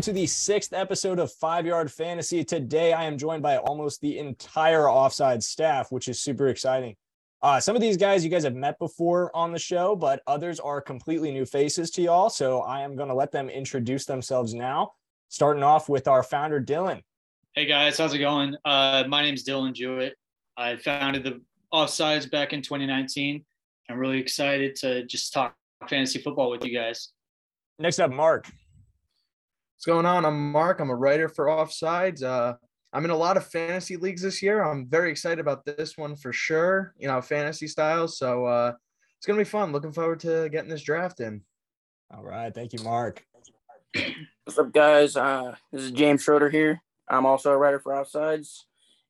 Welcome to the sixth episode of Five Yard Fantasy. Today, I am joined by almost the entire offside staff, which is super exciting. Uh, some of these guys you guys have met before on the show, but others are completely new faces to y'all. So I am going to let them introduce themselves now, starting off with our founder, Dylan. Hey guys, how's it going? Uh, my name's Dylan Jewett. I founded the Offsides back in 2019. I'm really excited to just talk fantasy football with you guys. Next up, Mark. What's going on? I'm Mark. I'm a writer for Offsides. Uh, I'm in a lot of fantasy leagues this year. I'm very excited about this one for sure, you know, fantasy style. So uh, it's going to be fun. Looking forward to getting this draft in. All right. Thank you, Mark. What's up, guys? Uh, this is James Schroeder here. I'm also a writer for Offsides.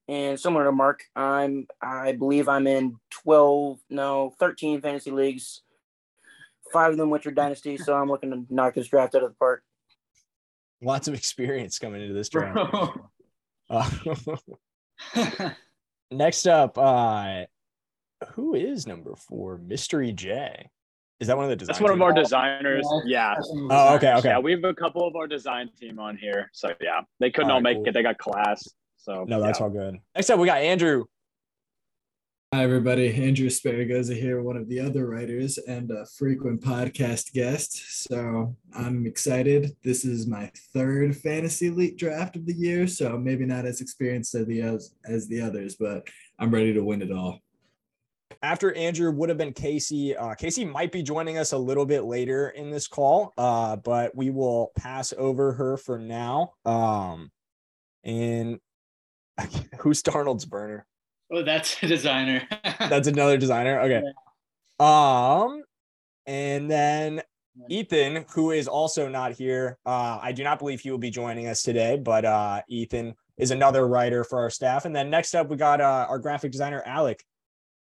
And similar to Mark, I'm I believe I'm in 12, no, 13 fantasy leagues, five of them which are dynasty. So I'm looking to knock this draft out of the park. Lots of experience coming into this draft. Uh, next up, uh, who is number four? Mystery J. Is that one of the designers? That's one of our designers. Yeah. Oh, okay, okay. Yeah, we have a couple of our design team on here. So yeah, they couldn't All all, right, make cool. it. They got class. So No, that's yeah. all good. Next up, we got Andrew. Hi, everybody. Andrew Sparagoza here, one of the other writers and a frequent podcast guest. So I'm excited. This is my third fantasy league draft of the year, so maybe not as experienced as the as, as the others, but I'm ready to win it all. After Andrew would have been Casey. Uh, Casey might be joining us a little bit later in this call, uh, but we will pass over her for now. Um, and who's Darnold's burner? Oh, that's a designer. That's another designer. Okay. Um, and then Ethan, who is also not here. Uh, I do not believe he will be joining us today, but uh, Ethan is another writer for our staff. And then next up, we got uh, our graphic designer, Alec.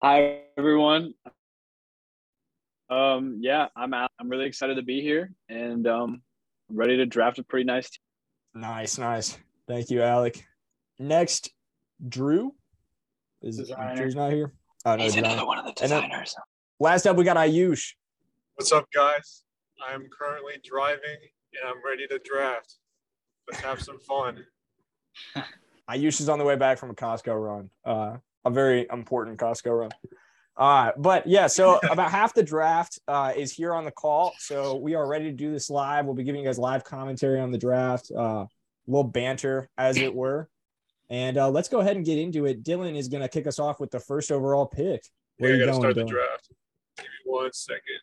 Hi everyone. Um, yeah, I'm out. I'm really excited to be here, and um, I'm ready to draft a pretty nice team. Nice, nice. Thank you, Alec. Next, Drew. Is Designer. Drew's not here? Oh no, He's Drew not another here. one of the And then- designers. Last up, we got Ayush. What's up, guys? I'm currently driving and I'm ready to draft. Let's have some fun. Ayush is on the way back from a Costco run, uh, a very important Costco run. Uh, but yeah, so about half the draft uh, is here on the call. So we are ready to do this live. We'll be giving you guys live commentary on the draft, uh, a little banter, as it were. And uh, let's go ahead and get into it. Dylan is going to kick us off with the first overall pick. Where Yeah, I you gotta going, start the draft. Give me one second.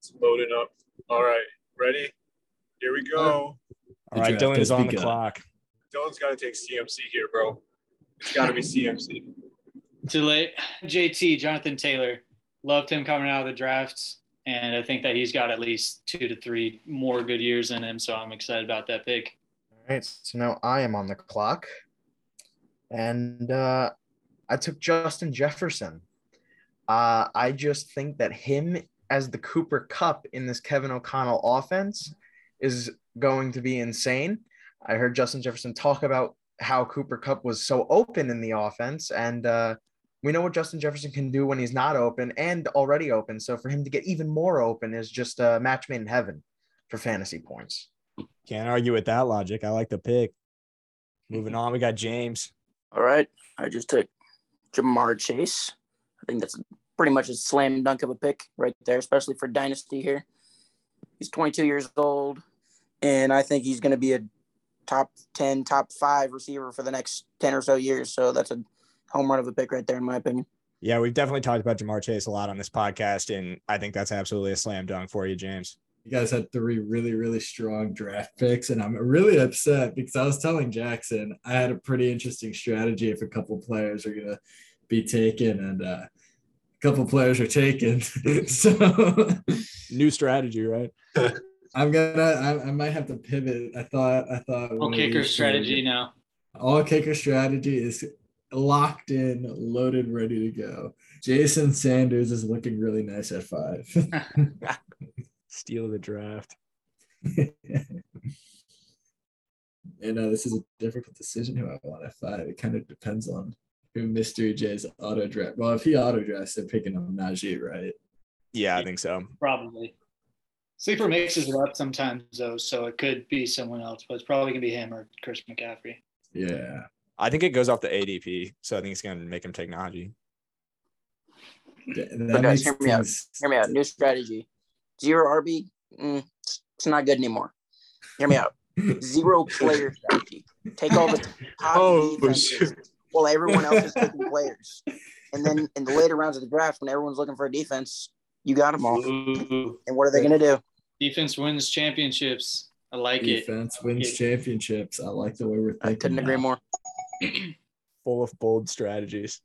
It's loading up. All right, ready? Here we go. All right, right, Dylan is on the begun. clock. Dylan's got to take CMC here, bro. It's got to be CMC. Too late. JT, Jonathan Taylor. Loved him coming out of the drafts. And I think that he's got at least two to three more good years in him. So I'm excited about that pick. All right. So now I am on the clock. And uh, I took Justin Jefferson. Uh, I just think that him as the Cooper Kupp in this Kevin O'Connell offense is going to be insane. I heard Justin Jefferson talk about how Cooper Kupp was so open in the offense, and uh, we know what Justin Jefferson can do when he's not open and already open. So for him to get even more open is just a match made in heaven for fantasy points. Can't argue with that logic. I like the pick. Moving on, we got James. All right. I just took Ja'Marr Chase. I think that's pretty much a slam dunk of a pick right there, especially for Dynasty here. He's 22 years old, and I think he's going to be a top 10, top five receiver for the next 10 or so years. So that's a home run of a pick right there, in my opinion. Yeah, we've definitely talked about Ja'Marr Chase a lot on this podcast, and I think that's absolutely a slam dunk for you, James. You guys had three really, really strong draft picks, and I'm really upset because I was telling Jackson I had a pretty interesting strategy if a couple players are gonna be taken, and uh, a couple players are taken. so New strategy, right? I'm gonna, I, I might have to pivot. I thought, I thought. All kicker strategy two- now. All kicker strategy is locked in, loaded, ready to go. Jason Sanders is looking really nice at five. Steal the draft. and uh, this is a difficult decision who I want at five. It kind of depends on who Mystery J's auto draft. Well, if he auto drafts, they're picking up Najee, right? Yeah, I think so. Probably. Sleeper mixes it up sometimes though, so it could be someone else, but it's probably gonna be him or Chris McCaffrey. Yeah. I think it goes off the ADP, so I think it's gonna make him take Najee. Th- But guys, hear me out. Hear me out. New strategy. Zero RB. Mm, it's not good anymore. Hear me out. Zero player strategy. Take all the top Oh, defenses shoot. while everyone else is picking players. And then in the later rounds of the draft, when everyone's looking for a defense, you got them all. Ooh, And what are they going to do? defense wins championships. I like it. Defense wins it. championships. I like the way we're thinking. I couldn't agree now. more. Full of bold strategies.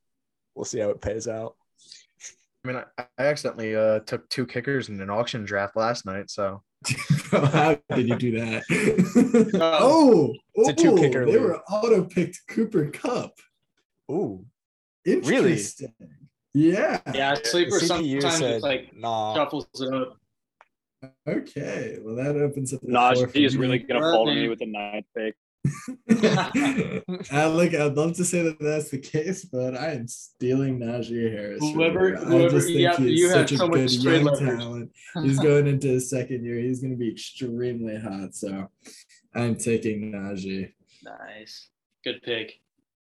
We'll see how it pays out. I mean, I, I accidentally uh, took two kickers in an auction draft last night. So how did you do that? oh, It's a two oh, kicker They league. were auto picked Cooper Kupp. Ooh. Interesting. Yeah. Yeah, sleeper The CPU sometimes said, it's like nah. shuffles it up. Okay. Well, that opens up. the Najee is really gonna Well, fall to me with the ninth pick. I look, I'd love to say that that's the case, but I am stealing Najee Harris. from Whoever- I whoever- just think yeah, he's you have such a so much good straight young leverage. talent. He's going into his second year. He's going to be extremely hot. So I'm taking Najee. Nice. Good pick.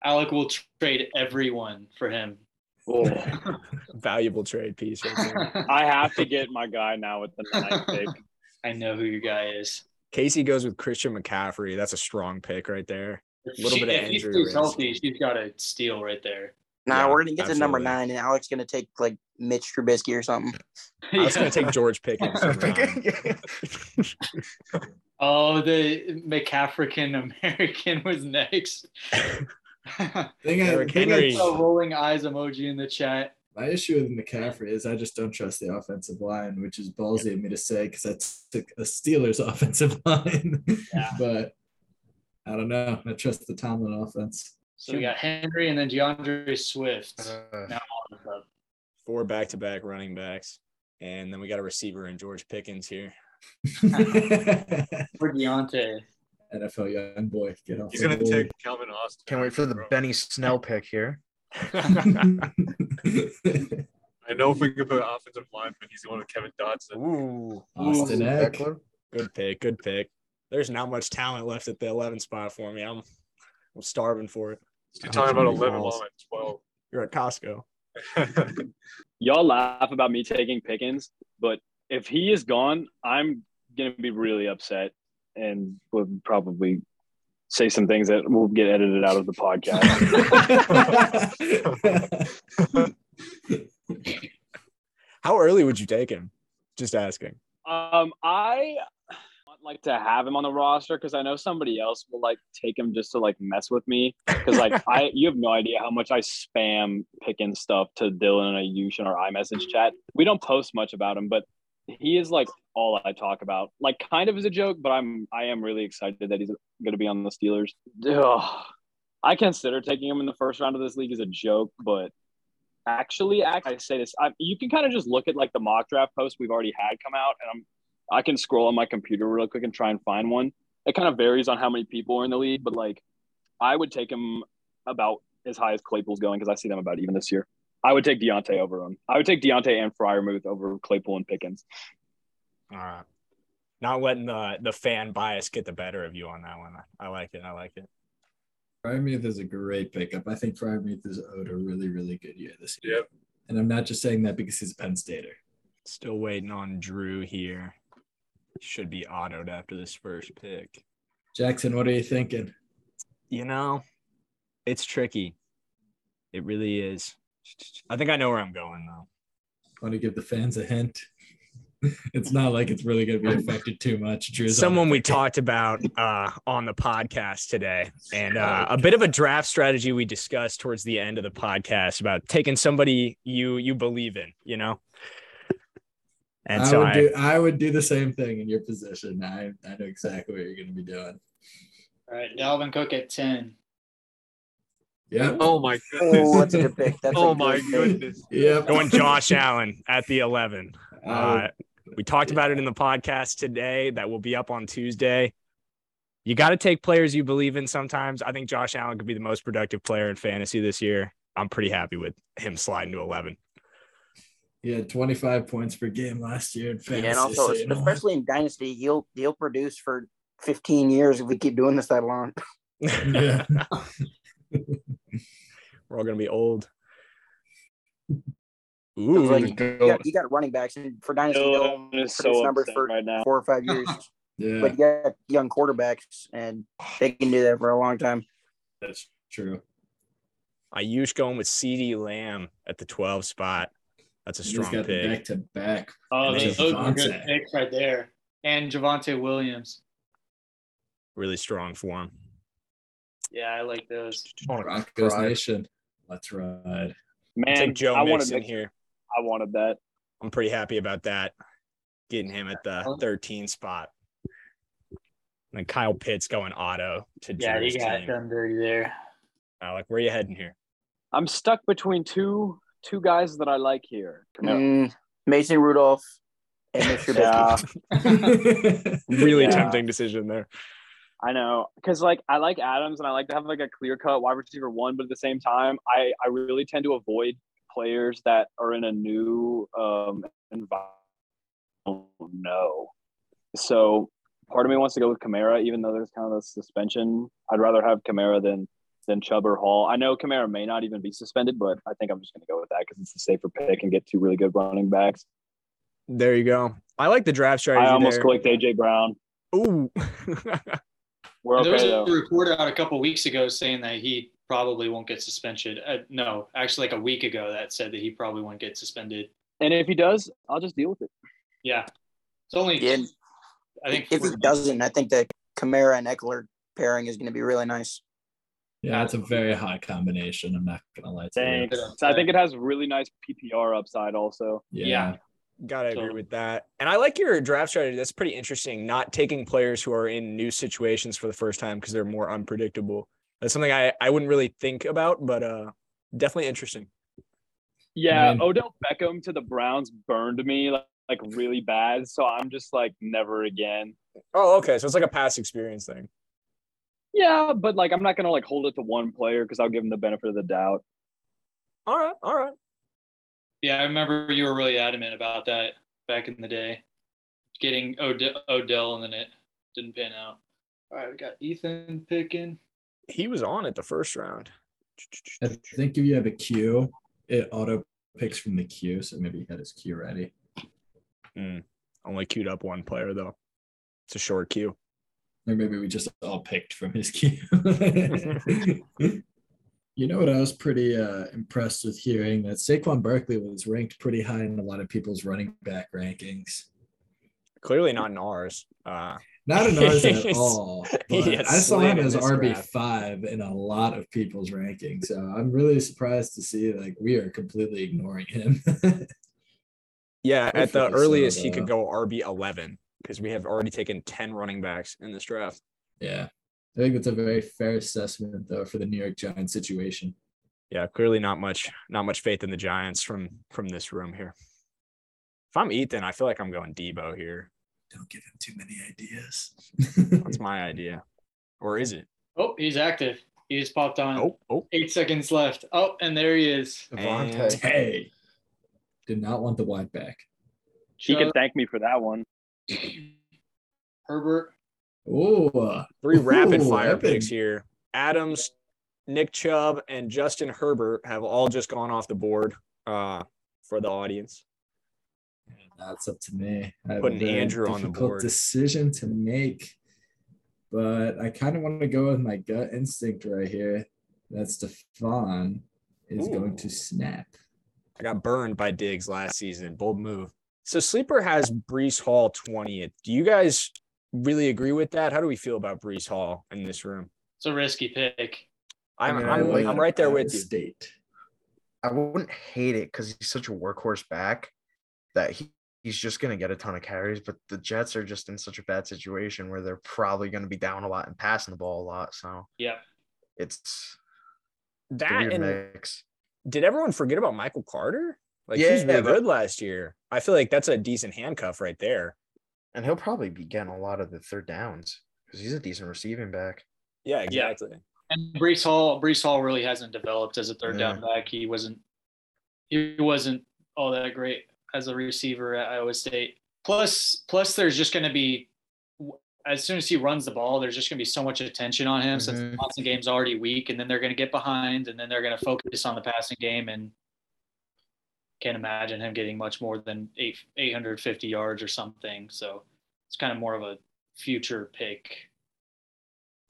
Alec will trade everyone for him. Oh, Valuable trade piece right there. I have to get my guy now with the ninth pick. I know who your guy is. Casey goes with Christian McCaffrey. That's a strong pick right there. A Little she, bit of if he injury stays healthy, she's got a steal right there. Nah, Yeah, we're going to get to number nine, and Alex going to take like Mitch Trubisky or something. I was gonna take George Pickens. Oh, the McAfrican American was next. Thing I, Derrick thing I- Henry. a rolling eyes emoji in the chat. My issue with McCaffrey is I just don't trust the offensive line, which is ballsy of me to say because that's a Steelers offensive line. Yeah. but I don't know. I trust the Tomlin offense. So we got Henry and then DeAndre Swift. uh, Now Four back-to-back running backs, and then we got a receiver in George Pickens here. For Diontae. NFL young boy, get off He's gonna take Calvin Austin. can't wait for the Benny Snell pick here. I know if we can put an offensive lineman, he's going with Kevin Dotson. Ooh, Austin Eck. Ekeler? good pick, good pick. There's not much talent left at the 11 spot for me. I'm, I'm starving for it. You're talking about Holy 11 balls. while You're at Costco. I'm at 12. Y'all laugh about me taking Pickens, but if he is gone, I'm gonna be really upset and would probably say some things that will get edited out of the podcast. How early would you take him? Just asking. um, I would like to have him on the roster because I know somebody else will like take him just to like mess with me. Because like I, you have no idea how much I spam picking stuff to Dylan and Ayush in our iMessage chat. We don't post much about him, but he is like all I talk about. Like kind of as a joke, but I'm I am really excited that he's going to be on the Steelers. Ugh. I consider taking him in the first round of this league as a joke, but actually, act- I say this, I, you can kind of just look at like the mock draft posts we've already had come out, and I'm I can scroll on my computer real quick and try and find one. It kind of varies on how many people are in the league, but like I would take him about as high as Claypool's going because I see them about even this year. I would take Diontae over him. I would take Diontae and Freiermuth over Claypool and Pickens. All right. Not letting the the fan bias get the better of you on that one. I, I like it. I like it. Freiermuth is a great pickup. I think Freiermuth is owed a really, really good year this year. Yep. And I'm not just saying that because he's a Penn Stater. Still waiting on Drew here. Should be autoed after this first pick. Jackson, what are you thinking? You know, it's tricky. It really is. I think I know where I'm going though. Want to give the fans a hint? it's not like it's really going to be affected too much. Drew's Someone we talked about uh, on the podcast today, and uh, a bit of a draft strategy we discussed towards the end of the podcast about taking somebody you you believe in. You know. And I so would I, do I would do the same thing in your position. I, I know exactly what you're going to be doing. All right, Dalvin Cook at 10. Yeah. oh my Oh, goodness. that's a good pick. That's a oh good my pick. goodness. Yep. going Josh Allen at the 11. I Uh, we talked about it in the podcast today. That will be up on Tuesday. You got to take players you believe in sometimes. I think Josh Allen could be the most productive player in fantasy this year. I'm pretty happy with him sliding to 11. He had 25 points per game last year in fantasy. Yeah, and also so you know especially in dynasty, he'll he'll produce for 15 years if we keep doing this that long. yeah. We're all gonna be old. Ooh, like, you, got, you got running backs and for dynasty, they'll Dylan is so numbers for right now. four or five years. yeah, but you got young quarterbacks, and they can do that for a long time. that's true. Ayush going with CeeDee Lamb at the 12 spot. That's a strong got pick. back to back. Oh, And those, those were good Javonte. picks right there. And Javonte Williams. Really strong for him. Yeah, I like those. Broncos Ride. Nation. Let's ride. Man, Take Joe I wanted Mixon Mixon. here. I wanted that. I'm pretty happy about that. Getting him at the 13 spot. And then Kyle Pitts going auto to Yeah, he Drew's got team. done dirty there. Alec, where are you heading here? I'm stuck between two two guys that I like here. Mm, Mason Rudolph and Mr. Yeah, Really Yeah. tempting decision there. I know, because like I like Adams and I like to have like a clear cut wide receiver one, but at the same time, I I really tend to avoid players that are in a new um environment. No, so part of me wants to go with Kamara, even though there's kind of a suspension. I'd rather have Kamara than than Chubb or Hall. I know Kamara may not even be suspended, but I think I'm just going to go with that because it's a safer pick and get two really good running backs. There you go. I like the draft strategy. I almost there. clicked AJ Brown. Ooh. We're there was okay a though. report out a couple weeks ago saying that he probably won't get suspended. Uh, no, actually, like a week ago, that said that he probably won't get suspended. And if he does, I'll just deal with it. Yeah, it's only. Yeah, I think if he four- doesn't, I think the Kamara and Ekeler pairing is going to be really nice. yeah, it's a very high combination. I'm not gonna lie to you. Thanks. So I think it has really nice PPR upside also. Yeah. Yeah. Gotta agree with that. And I like your draft strategy. That's pretty interesting. Not taking players who are in new situations for the first time because they're more unpredictable. That's something I, I wouldn't really think about, but uh definitely interesting. Yeah, I mean- Odell Beckham to the Browns burned me like, like really bad. So I'm just like never again. Oh, okay. So it's like a past experience thing. Yeah, but like I'm not gonna like hold it to one player because I'll give him the benefit of the doubt. All right, all right. Yeah, I remember you were really adamant about that back in the day, getting Ode- Odell, and then it didn't pan out. All right, we got Ethan picking. He was on it the first round. I think if you have a queue, it auto picks from the queue. So maybe he had his queue ready. Mm, only queued up one player though. It's a short queue. Or maybe we just all picked from his queue. you know what I was pretty uh, impressed with hearing that Saquon Barkley was ranked pretty high in a lot of people's running back rankings. Clearly not in ours. Uh Not in ours at all. I saw him as RB five in a lot of people's rankings. So I'm really surprised to see like we are completely ignoring him. yeah, at the Hopefully so, earliest he could go RB eleven because we have already taken 10 running backs in this draft. yeah. I think that's a very fair assessment though for the New York Giants situation. yeah, clearly not much, not much faith in the Giants from from this room here. If I'm Ethan, I feel like I'm going Deebo here. Don't give him too many ideas. That's my idea, or is it? Oh, he's active. He just popped on. Oh, oh. Eight seconds left. Oh, and there he is. Davante. hey, did not want the wide back. He Chubb, can thank me for that one. Herbert. Oh, three rapid Ooh, fire epic. picks here. Adams, Nick Chubb, and Justin Herbert have all just gone off the board uh, for the audience. that's up to me. I Putting Andrew on the board. Decision to make, but I kind of want to go with my gut instinct right here. That Stefon is going to snap. I got burned by Diggs last season. Bold move. So Sleeper has Breece Hall 20th. Do you guys really agree with that? How do we feel about Breece Hall in this room? It's a risky pick. I'm, I mean, I I'm, like I'm right there Iowa with you. State. I wouldn't hate it because he's such a workhorse back that he, he's just going to get a ton of carries. But the Jets are just in such a bad situation where they're probably going to be down a lot and passing the ball a lot. So Yeah. it's That and mix. did everyone forget about Michael Carter? Like Yeah, he's really but- good last year. I feel like that's a decent handcuff right there. And he'll probably be getting a lot of the third downs because he's a decent receiving back. Yeah, Yeah. exactly. And Breece Hall, Breece Hall really hasn't developed as a third down back. He wasn't, he wasn't all that great as a receiver at Iowa State. Plus, plus there's just going to be as soon as he runs the ball, there's just going to be so much attention on him since mm-hmm. the passing game's already weak, and then they're going to get behind, and then they're going to focus on the passing game, and can't imagine him getting much more than eight 850 yards or something. So it's kind of more of a future pick.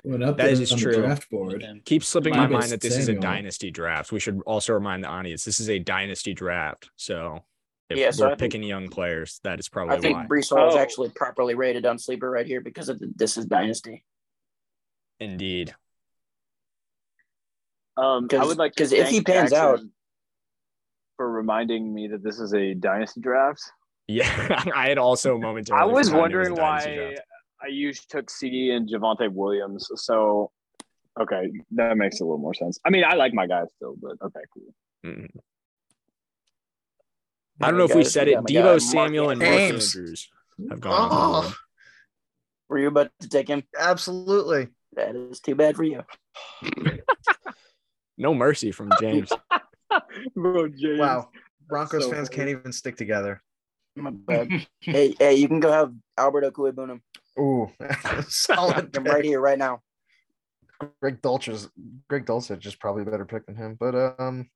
What up That there is on true. the draft board? him. Keep slipping my Mine mind that this is a dynasty draft. We should also remind the audience this is a dynasty draft. So if Yeah, we're so I think- picking young players, that is probably I think why. Breece Hall is Oh. actually properly rated on sleeper right here because of the, this is dynasty. Indeed. Um, I 'Cause- would like to 'cause if he thank pans out- Jackson for reminding me that this is a dynasty draft. Yeah, I had also momentarily. I was wondering a dynasty why. I used took CeeDee and Javonte Williams. So, okay, that makes a little more sense. I mean, I like my guys still, but okay, cool. Mhm. I don't know if we said it. got my Devo guy, Mark Samuel and Mark Ames. Andrews have gone. off Oh. Were you about to take him? absolutely. That is too bad for you. No mercy from James. Bro, James. Wow. Broncos So fans funny. can't even stick together. My bad. hey, hey, you can go have Albert Okwuegbunam. Ooh, solid. I'm right here, right now. Greg Dulcich, Greg Dulcich is probably a better pick than him, but um,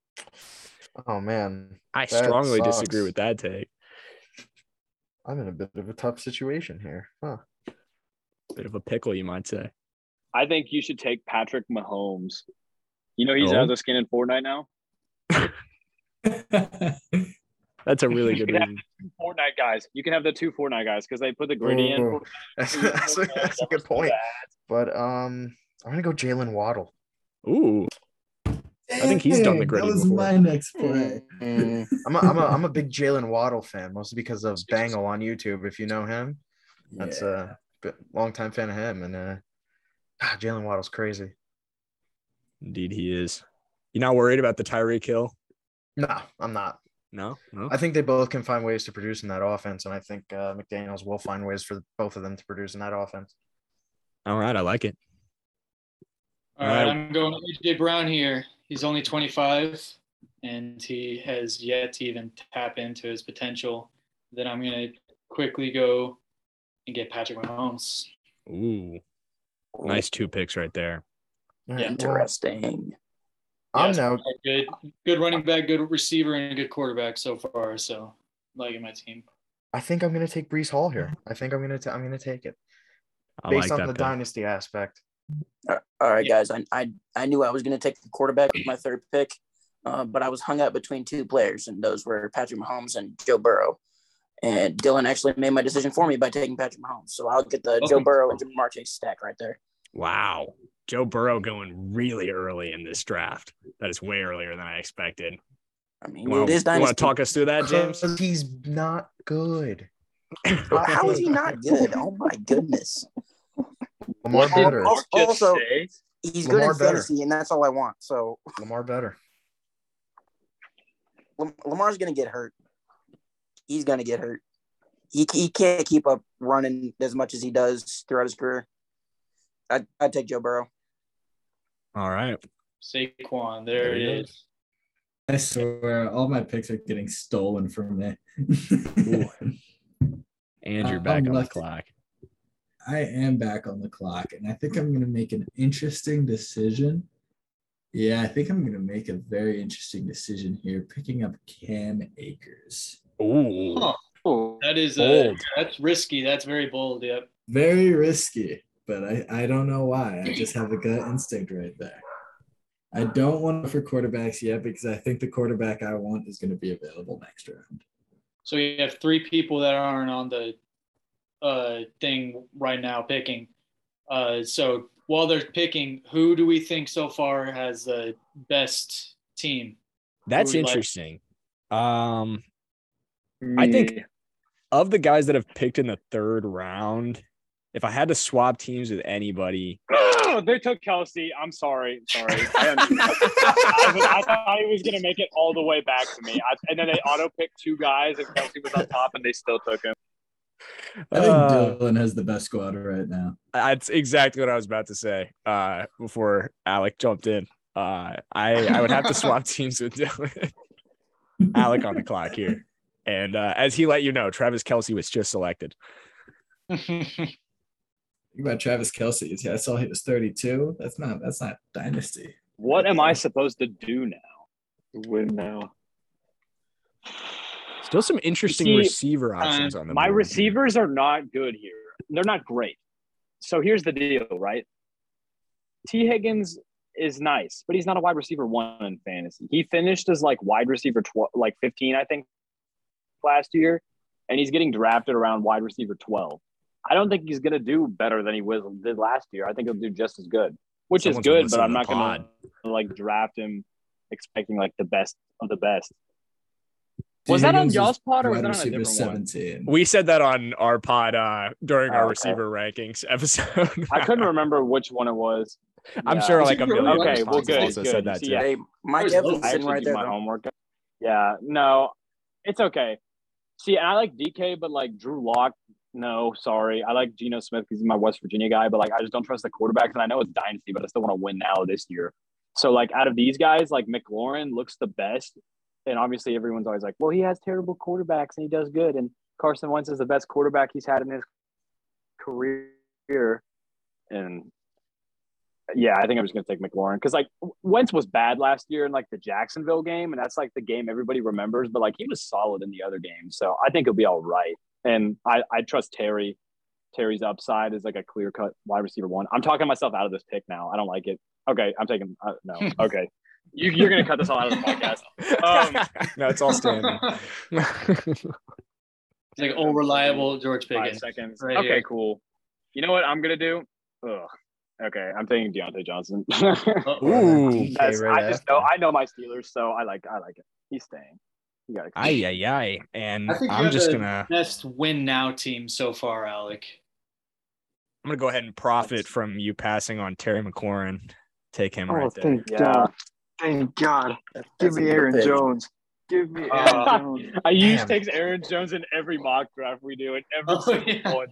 oh man, I strongly sucks. disagree with that take. I'm in a bit of a tough situation here. Huh. Bit of a pickle, you might say. I think you should take Patrick Mahomes. You know he's Oh. out of the skin in Fortnite now. That's a really good You can have reason. Fortnite guys. You can have the two Fortnite guys because they put the gritty in. Ooh, that's, that's, a, that's a good point. But um, I'm gonna go Jalen Waddle. Ooh, I think he's done the Dang, gritty That was before. my next play. Mm, I'm a, I'm a, I'm a big Jalen Waddle fan, mostly because of Bangle on YouTube. If you know him, that's a bit- longtime fan of him. And uh, ah, Jalen Waddle's crazy. indeed he is. You not worried about the Tyreek Hill? No, I'm not. No, no. I think they both can find ways to produce in that offense, and I think uh, McDaniel's will find ways for both of them to produce in that offense. All right, I like it. All right, Alright. I'm going AJ Brown here. He's only 25, and he has yet to even tap into his potential. Then I'm going to quickly go and get Patrick Mahomes. Ooh, nice two picks right there. All right, well, Interesting. I'm Yes, now good, good running back, good receiver, and a good quarterback so far. So, liking my team. I think I'm gonna take Breece Hall here. I think I'm gonna t- I'm gonna take it I based like on that the pick. dynasty aspect. All right, Yeah. guys. I, I I knew I was going to take the quarterback with my third pick, uh, but I was hung up between two players, and those were Patrick Mahomes and Joe Burrow. And Dylan actually made my decision for me by taking Patrick Mahomes. So I'll get the Joe Burrow and Ja'Marr Chase stack right there. Wow, Joe Burrow going really early in this draft. That is way earlier than I expected. I mean, You want it is to talk us through that, James? He's not good. Uh, how is he not good? Oh my goodness. Lamar better. Also- say? He's Lamar good in better. fantasy, and that's all I want. So Lamar better. Lamar's going to get hurt. He's going to get hurt. He, he can't keep up running as much as he does throughout his career. I'd, I'd take Joe Burrow. All right. Saquon, there, There it he is. I swear, all my picks are getting stolen from me. And you're Uh, back I'm on the clock. I am back on the clock, and I think I'm going to make an interesting decision. Yeah, I think I'm going to make a very interesting decision here, picking up Cam Akers. Ooh. Huh. Oh, That is uh, Bold. that's risky. That's very bold. Yep. Very risky, but I, I don't know why. I just have a gut instinct right there. I don't want for quarterbacks yet because I think the quarterback I want is going to be available next round. So we have three people that aren't on the uh, thing right now picking. Uh, so while they're picking, who do we think so far has the best team? That's Who we like? interesting. Um, I think- of the guys that have picked in the third round, if I had to swap teams with anybody, Oh, they took Kelce. I'm sorry. Sorry. I, I, I thought he was going to make it all the way back to me. I, and then they auto picked two guys, and Kelce was on top, and they still took him. I think uh, Dylan has the best squad right now. that's exactly what I was about to say. Uh, before Alec jumped in, uh, I I would have to swap teams with Dylan. Alec on the clock here. And uh, as he let you know, Travis Kelce was just selected. Think about Travis Kelce. Yeah, I saw he was 32. That's not that's not dynasty. What am I supposed to do now? Win now. Still some interesting See, receiver uh, options on the My board. receivers are not good here. They're not great. So here's the deal, right? Tee Higgins is nice, but he's not a wide receiver one in fantasy. He finished as like wide receiver tw- like 15, I think, last year, and he's getting drafted around wide receiver 12. I don't think he's going to do better than he was did last year. I think he'll do just as good, which Someone's is good, but I'm not going to like draft him expecting like the best of the best. Was that on Higgins y'all's pod or was that on a receiver different one? We said that on our pod uh, during Oh, our okay. receiver rankings episode. I couldn't remember which one it was. I'm Yeah. sure like a million Okay, well, good, also good. said that too. yeah. Hey, Mike Where's Evans Luke? Sitting right did there. my though. homework. Yeah, no, it's okay. See, I like DK, but like Drew Lock, no, sorry. I like Geno Smith because he's my West Virginia guy, but like I just don't trust the quarterbacks. And I know it's dynasty, but I still want to win now this year. So like out of these guys, like McLaurin looks the best, and obviously everyone's always like, well, he has terrible quarterbacks and he does good, and Carson Wentz is the best quarterback he's had in his career, and yeah, I think I'm just gonna take McLaurin because like Wentz was bad last year in like the Jacksonville game, and that's like the game everybody remembers. But like he was solid in the other games, so I think he'll be all right. And I I trust Terry. Terry's upside is like a clear cut wide receiver one. I'm talking myself out of this pick now. I don't like it. Okay, I'm taking uh, no. Okay, you, you're gonna cut this all out of the podcast. Um, no, it's all standing. It's like old reliable George Five seconds. Right okay, here. cool. You know what I'm gonna do? Ugh. Okay, I'm taking Diontae Johnson. Ooh. DK right I just after. know I know my Steelers, so I like I like it. He's staying. You got Ay, ay, ay. And I think I'm you're just the gonna best win now team so far, Alec. I'm gonna go ahead and profit from you passing on Terry McLaurin. Take him right there. thank God. Thank God. That's Give me Aaron pick. Jones. Give me Aaron Uh, Jones. Ayush takes Aaron Jones in every mock draft we do, in every Oh, single yeah. one.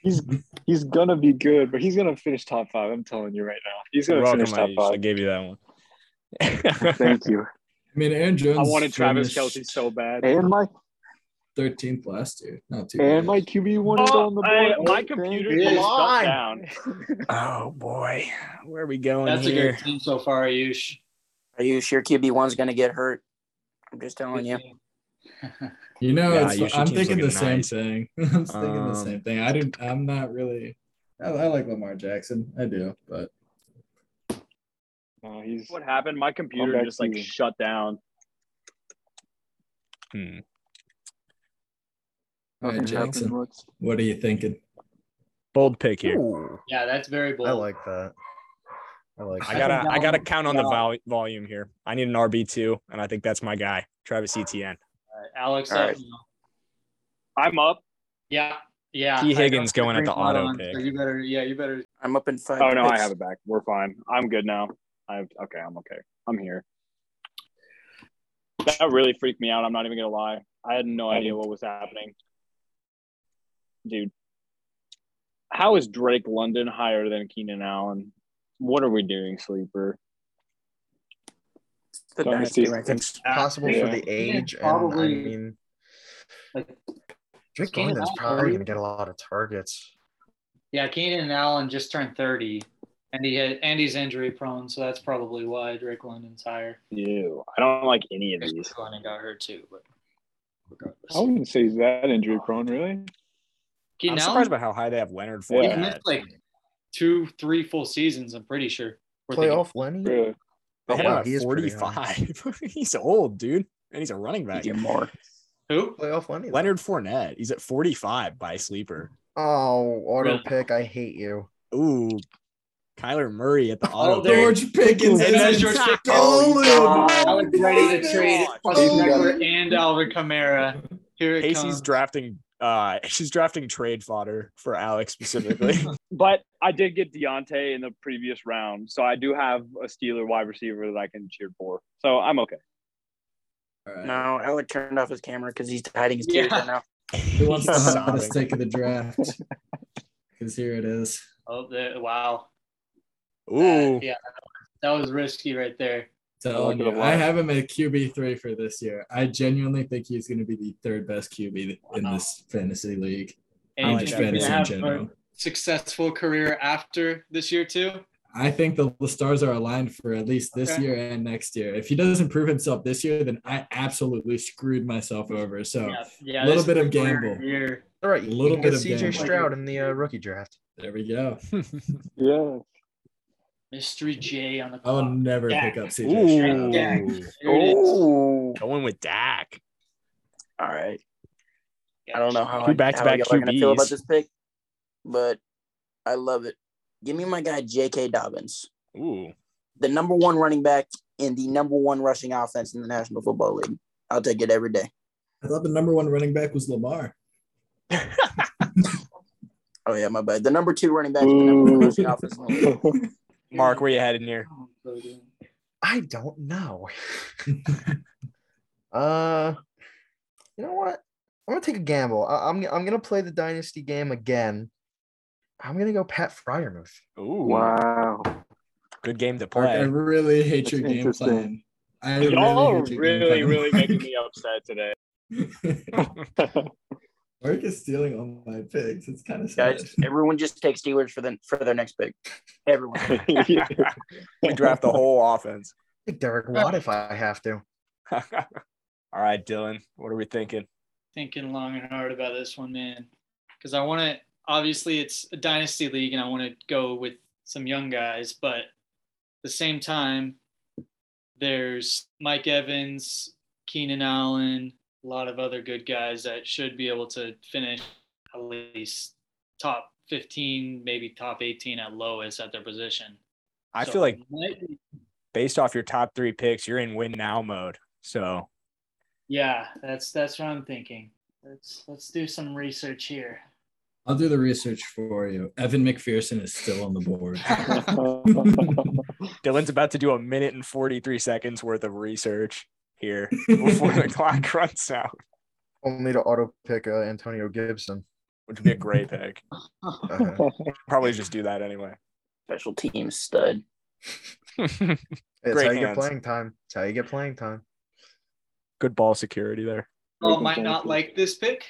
He's he's gonna be good, but he's gonna finish top five. I'm telling you right now. He's You're gonna welcome, finish top Ayush. I gave you that one. Thank you. I mean, Aaron Jones. I wanted Travis finished Kelce so bad. And my 13th last year. Not too and bad. my QB one is Oh, on the I- board. my computer is shut down. oh boy, where are we going That's a good team so far, Ayush. Are you sure QB one's gonna get hurt? I'm just telling you. You know, Yeah, it's, you I'm thinking the looking same thing. I'm thinking Um, the same thing. I didn't. I'm not really. I, I like Lamar Jackson. I do, but No, he's What happened? My computer just like you. shut down. Hmm. all right, Jackson. happened. What are you thinking? Bold pick here. Ooh, Yeah, that's very bold. I like that. I like I gotta, think I gotta count on the Dalvin- vol- volume here. I need an RB two, and I think that's my guy, Travis Etienne. All right, Alex, All up right. now. I'm up. Yeah, yeah. Tee I Higgins going at the auto on, pick. So you better, yeah, you better. I'm up in five. Oh no, I have it back. We're fine. I'm good now. I've okay. I'm okay. I'm here. That really freaked me out. I'm not even gonna lie. I had no idea what was happening, dude. How is Drake London higher than Keenan Allen? What are we doing, sleeper? The Dynasty. dynasty rankings. possible Yeah. for the age, and I mean, Like, Drake Keenan London's probably gonna get a lot of targets. yeah, Keenan Allen just turned thirty, and he had Andy's injury prone, so that's probably why Drake London's higher. Ew. I don't like any of these. Drake London got hurt too, but regardless. I wouldn't say he's that injury prone, really. Keenan I'm Allen, surprised by how high they have Leonard for. he missed like two, three full seasons. I'm pretty sure. Playoff Lenny. Really. Oh, they Oh, wow, he is pretty high. 45. he's old, dude, and he's a running back. Get more. Who? Playoff Lenny. though. Leonard Fournette, he's at 45 by sleeper. Oh, auto pick. I hate you. Ooh, Kyler Murray at the Oh, auto. there- George Pickens And that's is George Pickens. stolen. I was ready to trade gosh. Austin He's got Ekeler and Alvin Kamara. Here it Casey's comes. drafting. Uh, she's drafting trade fodder for Alex specifically. But I did get Diontae in the previous round, so I do have a Steeler wide receiver that I can cheer for. So I'm okay. All right. No, Alec turned off his camera because he's hiding his Yeah. right now. Who wants to He's have the sobbing. stake of the draft? Because here it is. Oh, there, wow. Ooh, yeah, that was risky right there. telling like it a you, I have him at QB three for this year. I genuinely think he's going to be the third best QB in this fantasy league. And I like think that. he's fantasy gonna in general. a successful career after this year too. I think the, the stars are aligned for at least this Okay. year and next year. If he doesn't prove himself this year, then I absolutely screwed myself over. So Yeah, yeah. little bit of gamble. Year. All right, A little bit of CJ gamble. Stroud in the uh, rookie draft. there we go. Yeah. Mystery J on the I'll never Yeah. pick up CJ Stroud. Ooh, There it is. Going with Dak. all right. I don't know how, Two I, back-to-back how y'all are gonna feel about this pick, but I love it. Give me my guy J.K. Dobbins, Ooh. the number one running back in the number one rushing offense in the National Football League. I'll take it every day. I thought the number one running back was Lamar. Oh yeah, my bad. The number two running back in the number one rushing offense in the league. Mark, where you headed here? I don't know. uh, you know what? I'm gonna take a gamble. I, am I'm gonna play the dynasty game again. I'm gonna go Pat Freiermuth. Ooh. Wow. Good game to Mark, I really hate your game plan. I Y'all are hate your game really, really making me upset today. Mark is stealing all my picks. It's kind of sad. Guys, everyone just take Steelers for the for their next pick. Everyone. we draft the whole offense. Take Derek Watt if I have to. All right, Dylan. What are we thinking? Thinking long and hard about this one, man. Because I want to. Obviously, it's a dynasty league, and I want to go with some young guys. But at the same time, there's Mike Evans, Keenan Allen, a lot of other good guys that should be able to finish at least top 15, maybe top 18 at lowest at their position. I So feel like it might be- based off your top three picks, you're in win now mode. So yeah, that's that's what I'm thinking. Let's let's do some research here. I'll do the research for you. Evan McPherson is still on the board. Dylan's about to do a minute and 43 seconds worth of research here before the clock runs out, Only to auto pick uh, Antonio Gibson. which would be a great pick. Uh, Probably just do that anyway. Special team stud. it's Great how you get playing time. It's how you get playing time. Good ball security there. Well, might not like this pick,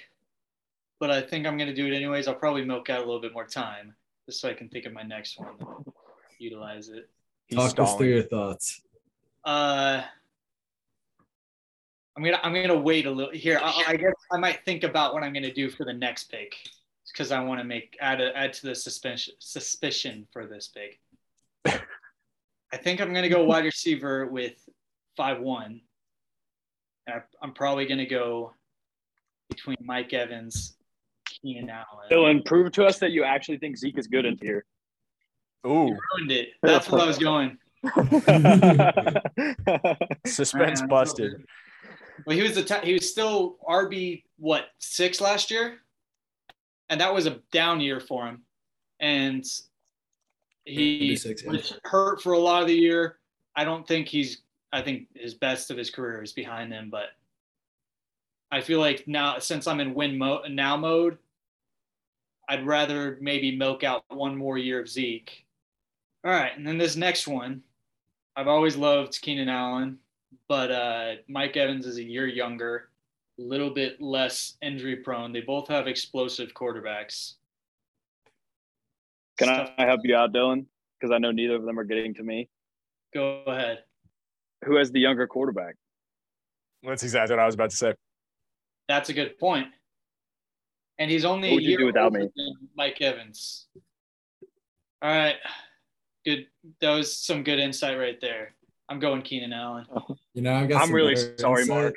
but I think I'm going to do it anyways. I'll probably milk out a little bit more time just so I can think of my next one, utilize it. He's Talk us through your thoughts. Uh, I'm gonna I'm gonna wait a little here. I, I guess I might think about what I'm gonna do for the next pick because I want to make add a, add to the suspicion suspicion for this pick. I think I'm gonna go wide receiver with five one. And I, I'm probably gonna go between Mike Evans, Keenan Allen. Dylan, prove to us that you actually think Zeke is good in here. Ooh, ruined it. That's what I was going. suspense Man, busted. Well, he was the t- he was still RB what six last year, and that was a down year for him, and he RB6, yeah. was hurt for a lot of the year. I don't think he's. I think his best of his career is behind him, but I feel like now since I'm in win mode now mode, I'd rather maybe milk out one more year of Zeke. All right, and then this next one, I've always loved Keenan Allen but uh, Mike Evans is a year younger, a little bit less injury prone. They both have explosive quarterbacks. Can Stuff- I help you out, Dylan? Because I know neither of them are getting to me. Go ahead. Who has the younger quarterback? That's exactly what I was about to say. That's a good point. And he's only What a would you year do without older me? than Mike Evans. All right, good. That was some good insight right there. I'm going Keenan Allen. You know, I've got I'm really sorry, insight. Mark.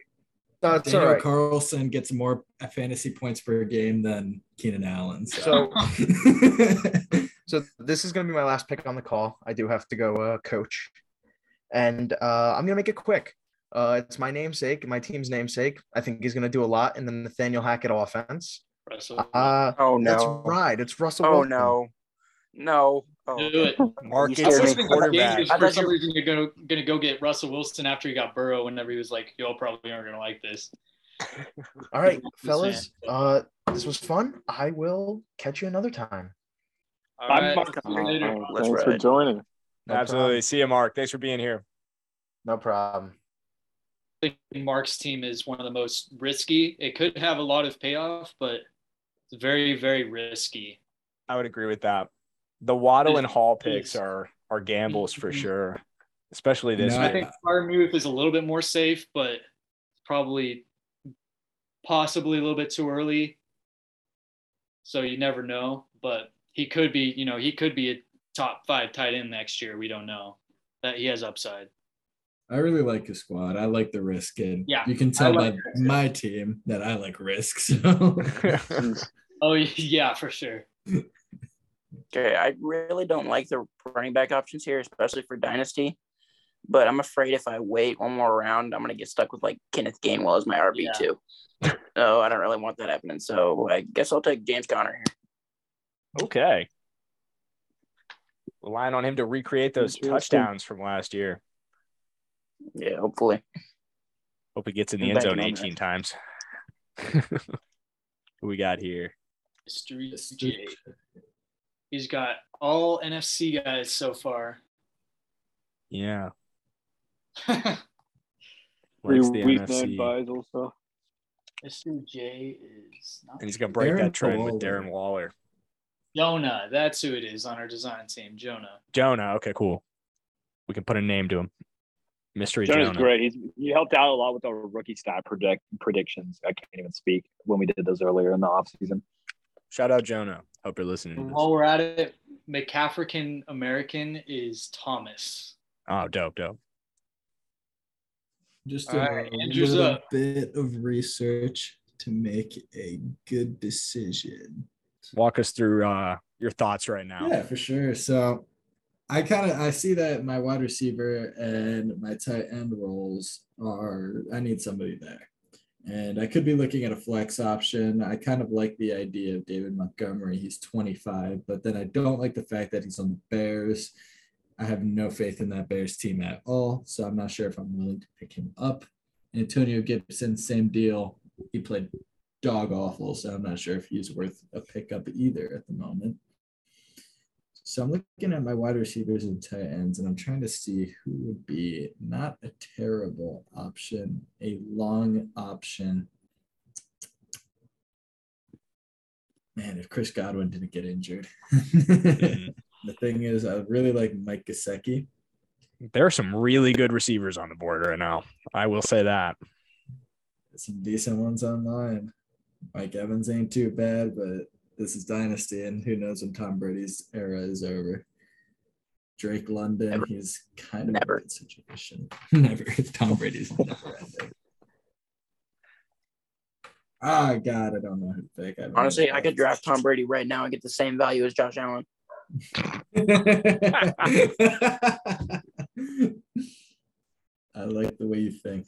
No, it's all Daniel right. Carlson gets more fantasy points per game than Keenan Allen. So, So, so this is gonna be my last pick on the call. I do have to go uh, coach, and uh, I'm gonna make it quick. Uh, it's my namesake, my team's namesake. I think he's gonna do a lot in the Nathaniel Hackett offense. Russell, Uh, Oh that's right. It's Russell. Oh Wilson. no. No. Oh. do it. Mark You gets scared quarterback. Dangerous I for thought some reason you're gonna gonna go get Russell Wilson after he got Burrow. Whenever he was like, "Y'all probably aren't gonna like this." All right, Just fellas. Uh, this was fun. I will catch you another time. All Bye, Mark. see you later. Let's Thanks for joining. No Absolutely. See you, Mark. Thanks for being here. No problem. I think Mark's team is one of the most risky. It could have a lot of payoff, but it's very, very risky. I would agree with that. The Waddle and Hall picks are are gambles for Mhm. sure, especially this No, I week. think Freiermuth is a little bit more safe, but probably possibly a little bit too early. So you never know. But he could be, you know, he could be a top five tight end next year. We don't know. That he has upside. I really like his squad. I like the risk, and Yeah, you can tell like by risk. my team that I like risk. So Oh yeah, for sure. Okay, I really don't like the running back options here, especially for Dynasty. But I'm afraid if I wait one more round, I'm gonna get stuck with like Kenneth Gainwell as my RB Yeah. two. So I don't really want that happening. So I guess I'll take James Conner here. okay. Relying on him to recreate those touchdowns from last year. Yeah, hopefully. Hope he gets in the end zone banking on 18 times. Who we got here? Mystery J. He's got all NFC guys so far. Yeah. Three Likes the week nine NFC. buys also. Mystery J is not And he's gonna break Darren that trend with Darren Waller. Jonah. That's who it is on our design team. Jonah. Jonah. Okay, cool. We can put a name to him. Mystery Jonah's Jonah. great. He's he helped out a lot with our rookie stat project predictions. I can't even speak when we did those earlier in the offseason. Shout out Jonah. Hope you're listening. To this. while we're at it, McAfrican American is Thomas. Oh, dope, dope. just a right, little up. bit of research to make a good decision. Walk us through uh, your thoughts right now. Yeah, for sure. So I kind of I see that my wide receiver and my tight end roles are I need somebody there. And I could be looking at a flex option. I kind of like the idea of David Montgomery. He's 25, but then I don't like the fact that he's on the Bears. I have no faith in that Bears team at all. So I'm not sure if I'm willing to pick him up. Antonio Gibson, same deal. He played dog awful. So I'm not sure if he's worth a pickup either at the moment. So I'm looking at my wide receivers and tight ends, and I'm trying to see who would be not a terrible option, a long option. Man, if Chris Godwin didn't get injured. Mhm. the thing is, I really like Mike Gesicki. There are some really good receivers on the board right now. I will say that. Some decent ones online. Mike Evans ain't too bad, but this is dynasty, and who knows when Tom Brady's era is over. Drake London, Never. he's kind of Never. a good situation. Never. Tom Brady's never ending. Ah, God, I don't know who to pick. haven't Honestly, I could draft Tom Brady right now and get the same value as Josh Allen. I like the way you think.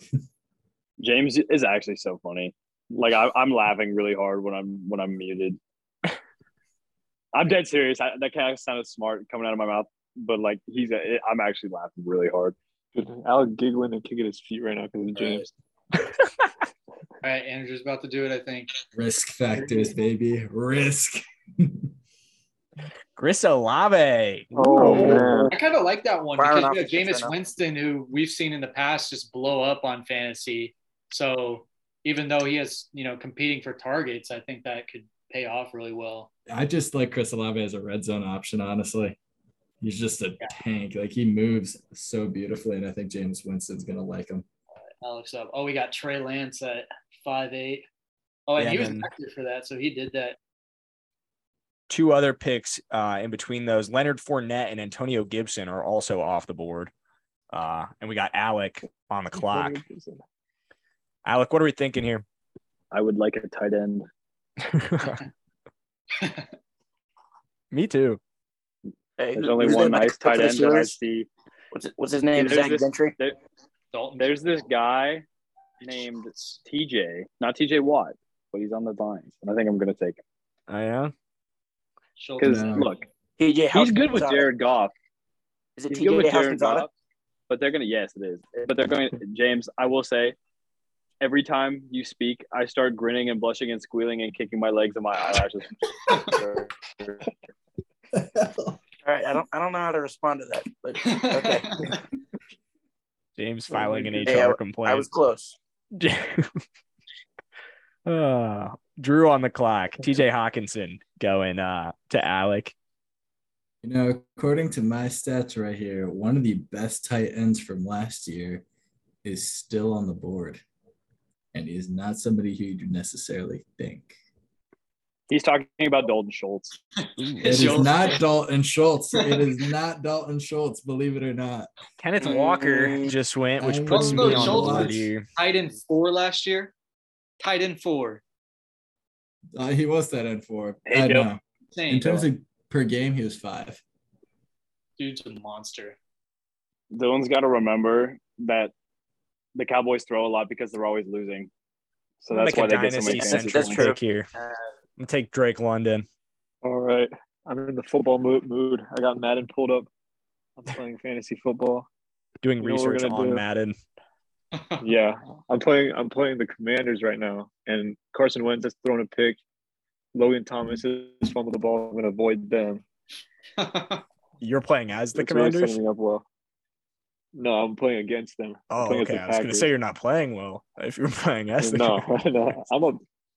James is actually so funny. Like I, I'm laughing really hard when I'm when I'm muted. I'm dead serious. I, that kind of sounded smart coming out of my mouth, but like he's, a, I'm actually laughing really hard. Alec giggling and kicking his feet right now because of James. All right, Andrew's about to do it, I think. Risk factors, baby. Risk. Chris Olave. Oh man, I kind of like that one Firing because off you know, Jameis. Winston, who we've seen in the past just blow up on fantasy. So even though he has, you know, competing for targets, I think that could pay off really well. I just like Chris Olave as a red zone option, honestly. He's just a tank. Like he moves so beautifully, and I think Jameis Winston's gonna like him. Alex up. Oh, we got Trey Lance at five eight. Oh, and Yeah, he was active for that, so he did that. Two other picks uh, in between those. Leonard Fournette and Antonio Gibson are also off the board. Uh, and we got Alec on the clock. Alec, what are we thinking here? I would like a tight end. Me too. Hey, There's only one nice backup tight end that I see. What's, what's his name? There's Zach this- Gentry. Dalton. There's this guy named TJ, not TJ Watt, but he's on the Lions, and I think I'm gonna take him oh, I am. Because No. look, TJ House. he's good with Jared Goff. Is it He's good with TJ Jared Goff, but they're gonna yes, it is. But they're going James. I will say, every time you speak, I start grinning and blushing and squealing and kicking my legs and my eyelashes. All right, I don't I don't know how to respond to that, but okay. James filing an Hey, HR I complaint. I was close. uh, Drew on the clock. TJ Hockenson going uh, to Alec. You know, according to my stats right here, one of the best tight ends from last year is still on the board. And he is not somebody who you necessarily think. He's talking about Dalton Schultz. It is not Dalton Schultz. It is not Dalton Schultz, believe it or not. Kenneth Walker Mm. just went, which I'm puts gonna me go on the Schultz. board here. Tight end four last year. Tight end four. Uh, he was that end four. Hey, I Joe. know. Insane. In terms of per game, he was five. Dude's a monster. Dylan's got to remember that the Cowboys throw a lot because they're always losing. So that's why they a get so many dynasty fantasy That's true. pick here. I'm gonna take Drake London. All right. I'm in the football mo- mood. I got Madden pulled up. I'm playing fantasy football. Doing You know what we're research on do? Madden. Yeah, I'm playing. I'm playing the Commanders right now, and Carson Wentz has thrown a pick. Logan Thomas has fumbled the ball. I'm going to avoid them. You're playing as the It's really Commanders. setting up well. No, I'm playing against them. Oh, okay. against I the was gonna say you're not playing well. If you're playing as the no, no, I'm a,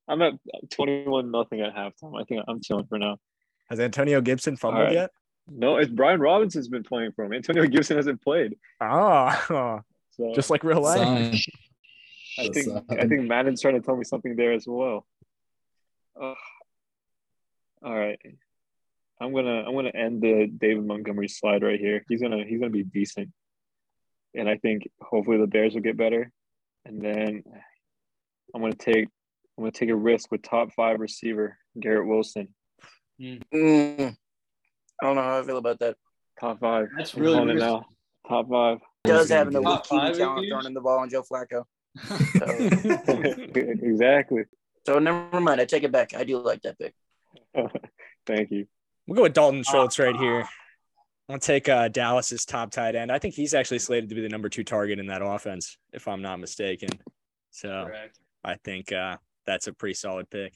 I'm at 21 nothing at halftime. I think I'm chilling for now. Has Antonio Gibson fumbled right. yet? No, it's Brian Robinson's been playing for him. Antonio Gibson hasn't played, Oh, so just like real life. Sign. I think sign. I think Madden's trying to tell me something there as well. Ugh. all right, I'm gonna I'm gonna end the David Montgomery slide right here. He's gonna he's gonna be decent, and I think hopefully the Bears will get better, and then I'm gonna take I'm gonna take a risk with top five receiver Garrett Wilson. Mm, I don't know how I feel about that. Top five. That's I'm really calling it risky. now. Top five. Does gonna have an be elite QB talent throwing in the ball on Joe Flacco. exactly. So never mind. I take it back. I do like that pick. Thank you. We'll go with Dalton Schultz right here. I'll take uh, Dallas's top tight end. I think he's actually slated to be the number two target in that offense, if I'm not mistaken. So Correct. I think uh, that's a pretty solid pick.